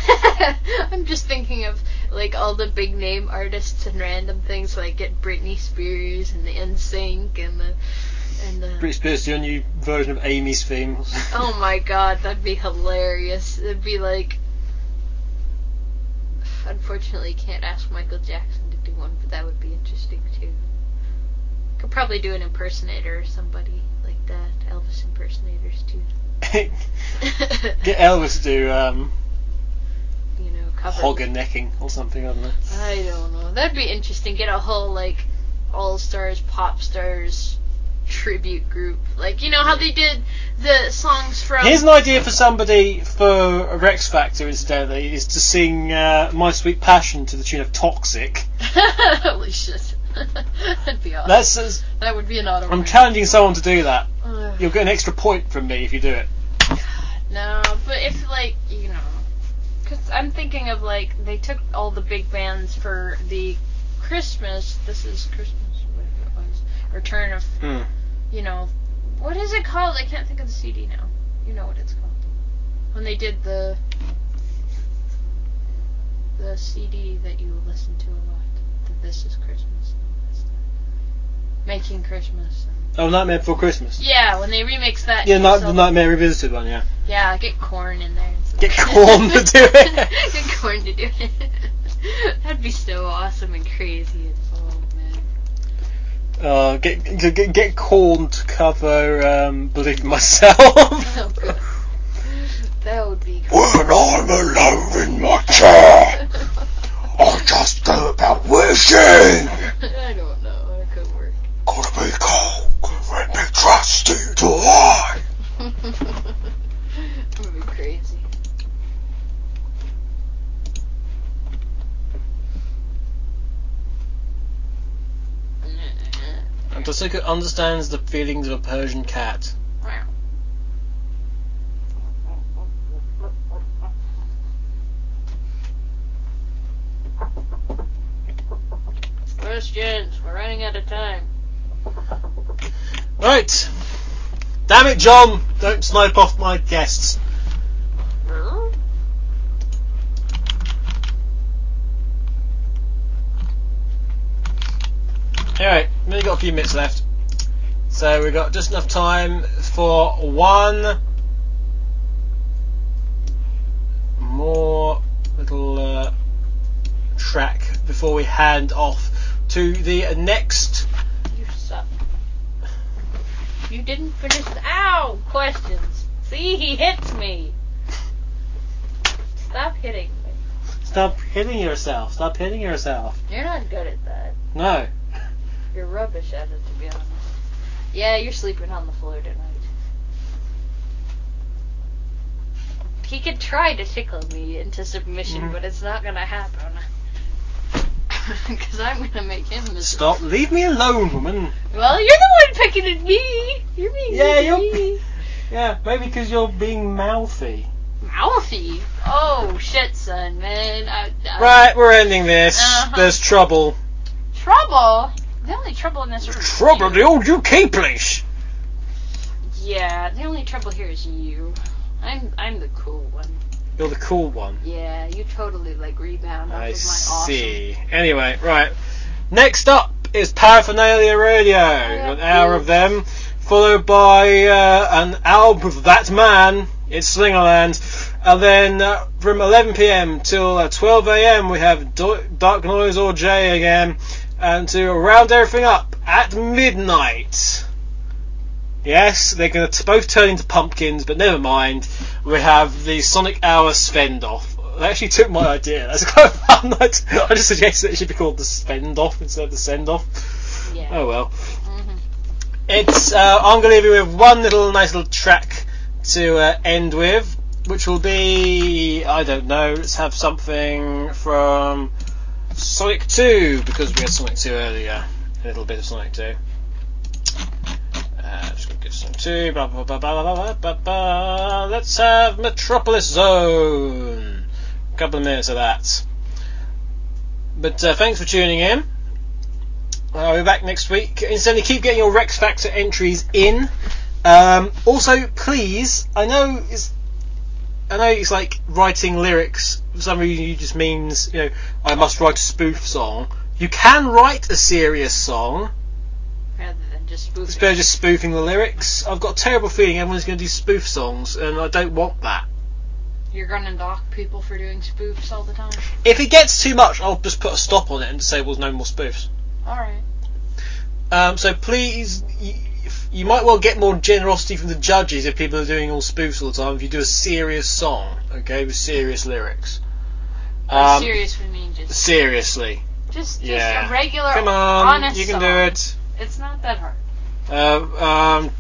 I'm just thinking of like all the big name artists and random things like get Britney Spears and the NSYNC and the and the. Britney Spears a new version of Amy's theme. Oh my god, that'd be hilarious. It'd be like. Unfortunately, can't ask Michael Jackson to do one, but that would be interesting too. Could probably do an impersonator or somebody like that. Elvis impersonators too. Get Elvis to do um, you know, cover. hogger necking or something, I don't know. I don't know. That'd be interesting. Get a whole like all stars, pop stars tribute group. Like you know how they did the songs from. Here's an idea for somebody for a Rex Factor, incidentally, is to sing uh, My Sweet Passion to the tune of Toxic. Holy shit. That'd be awesome. That's, that's- that would be an auto. I'm challenging someone to do that. Ugh. You'll get an extra point from me if you do it. No, but if like you know, because I'm thinking of like they took all the big bands for the Christmas. This is Christmas, whatever it was, Return of Hmm. you know, what is it called? I can't think of the CD now. You know what it's called. When they did the the CD that you listen to a lot. The This is Christmas. and all that stuff. Making Christmas. And- Oh, Nightmare Before Christmas. Yeah, when they remix that. Yeah, night, so- the Nightmare Revisited one, yeah. Yeah, get Korn in there. and. Get Korn to do it. get Korn to do it. That'd be so awesome and crazy. And, oh man. Uh, get, get, get- get Korn to cover um, Believe Myself. Oh god. That would be cool. When I'm alone in my chair, I just go about wishing. I don't know. It could work. Gotta be cold, could be trusty to lie. that would be crazy. and Tasuka understands the feelings of a Persian cat. Questions. We're running out of time. Right. Damn it, John! Don't snipe off my guests. Alright, we've only got a few minutes left. So we've got just enough time for one more little uh, track before we hand off to the next. You didn't finish the ow questions. See, he hits me. Stop hitting me. Stop hitting yourself. Stop hitting yourself. You're not good at that. No. You're rubbish at it, to be honest. Yeah, you're sleeping on the floor tonight. He could try to tickle me into submission, Mhm. but it's not gonna happen. Because I'm gonna make him miserable. Stop. Leave me alone, woman. Well, you're the one picking at me. You're being Yeah, you're- Yeah, maybe because you're being mouthy. mouthy. Oh shit, son, man. I, I, Right, we're ending this. Uh-huh. There's trouble. Trouble. The only trouble in this room. Trouble at the old UK place. Yeah, the only trouble here is you. I'm I'm the cool one. You're the cool one. Yeah, you totally like rebound I see. Anyway, right. Next up is Paraphernalia Radio. An hour of them, followed by uh, an album of that man. It's Slingerland. And then uh, from 11 p.m. till uh, 12 a.m. we have Do- Dark Noise or J again. And to round everything up at midnight. Yes, they're going to both turn into pumpkins, but never mind. We have the Sonic Hour Spend Off. They actually took my idea. That's quite fun. I I just suggested it should be called the Spend Off instead of the Send Off. Yeah. Oh well. Mhm. It's. Uh, I'm going to leave you with one little nice little track to uh, end with, which will be I don't know. Let's have something from Sonic 2 because we had Sonic 2 earlier. A little bit of Sonic 2. Uh, 2. Blah, blah, blah, blah, blah, blah, blah, blah. Let's have Metropolis Zone. A couple of minutes of that. But uh, thanks for tuning in. I'll be back next week. Incidentally, keep getting your Rex Factor entries in. Um, also, please, I know it's, I know it's like writing lyrics. For some reason, you just means you know I must write a spoof song. You can write a serious song. Just spoofing. It's better just spoofing the lyrics. I've got a terrible feeling everyone's going to do spoof songs, and I don't want that. You're gonna dock people for doing spoofs all the time. If it gets too much, I'll just put a stop on it and say, "Well, no more spoofs." All right. Um, so please, you, you might well get more generosity from the judges if people are doing all spoofs all the time. If you do a serious song, okay, with serious lyrics. Um, Serious, we mean just seriously, just, just yeah. a regular, come on, honest you can song. do it. It's not that hard. Uh, um,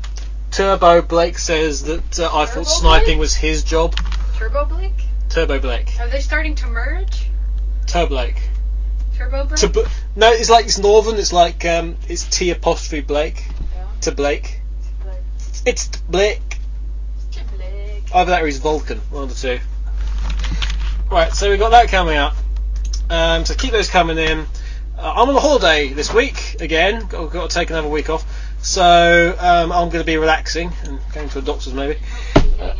Turbo Blake says that uh, I Turbo thought sniping Blake? was his job. Turbo Blake? Turbo Blake. Are they starting to merge? Turbo Blake. Turbo Blake? No, it's like it's northern. It's like um, it's T apostrophe Blake Yeah. to Blake. Blake. It's Blake. To Blake. Either that or he's Vulcan. One of the two. Right, so we've got that coming up. Um, so keep those coming in. Uh, I'm on a holiday this week again. Got, got to take another week off. So um, I'm going to be relaxing and going to a doctor's maybe. More.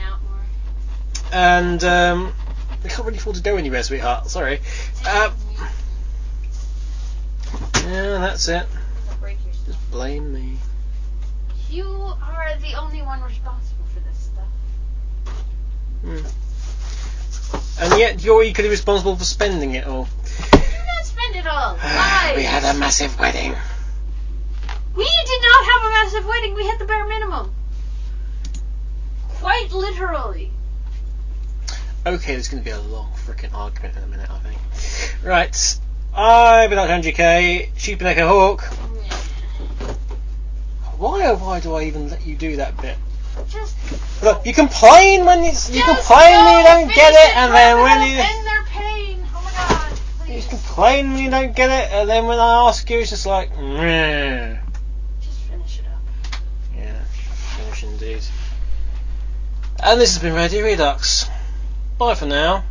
And um, we can't really afford to go anywhere, sweetheart. Sorry. Uh, yeah, that's it. Break your stuff. Just blame me. You are the only one responsible for this stuff. And yet you're equally responsible for spending it all. You did not spend it all. Lies. we had a massive wedding. We did not have a massive wedding. We had the bare minimum. Quite literally. Okay, there's going to be a long freaking argument in a minute, I think. Right. I've been at GK, Sheep and Echo Hawk. Why oh why do I even let you do that bit? Just Look, you complain when it's, you complain when you don't get it, and then when you End their pain. Oh my god. you Please. Complain when you don't get it, and then when I ask you, it's just like, meh. Just finish it up. Yeah, finish indeed. And this has been Radio Redux. Bye for now.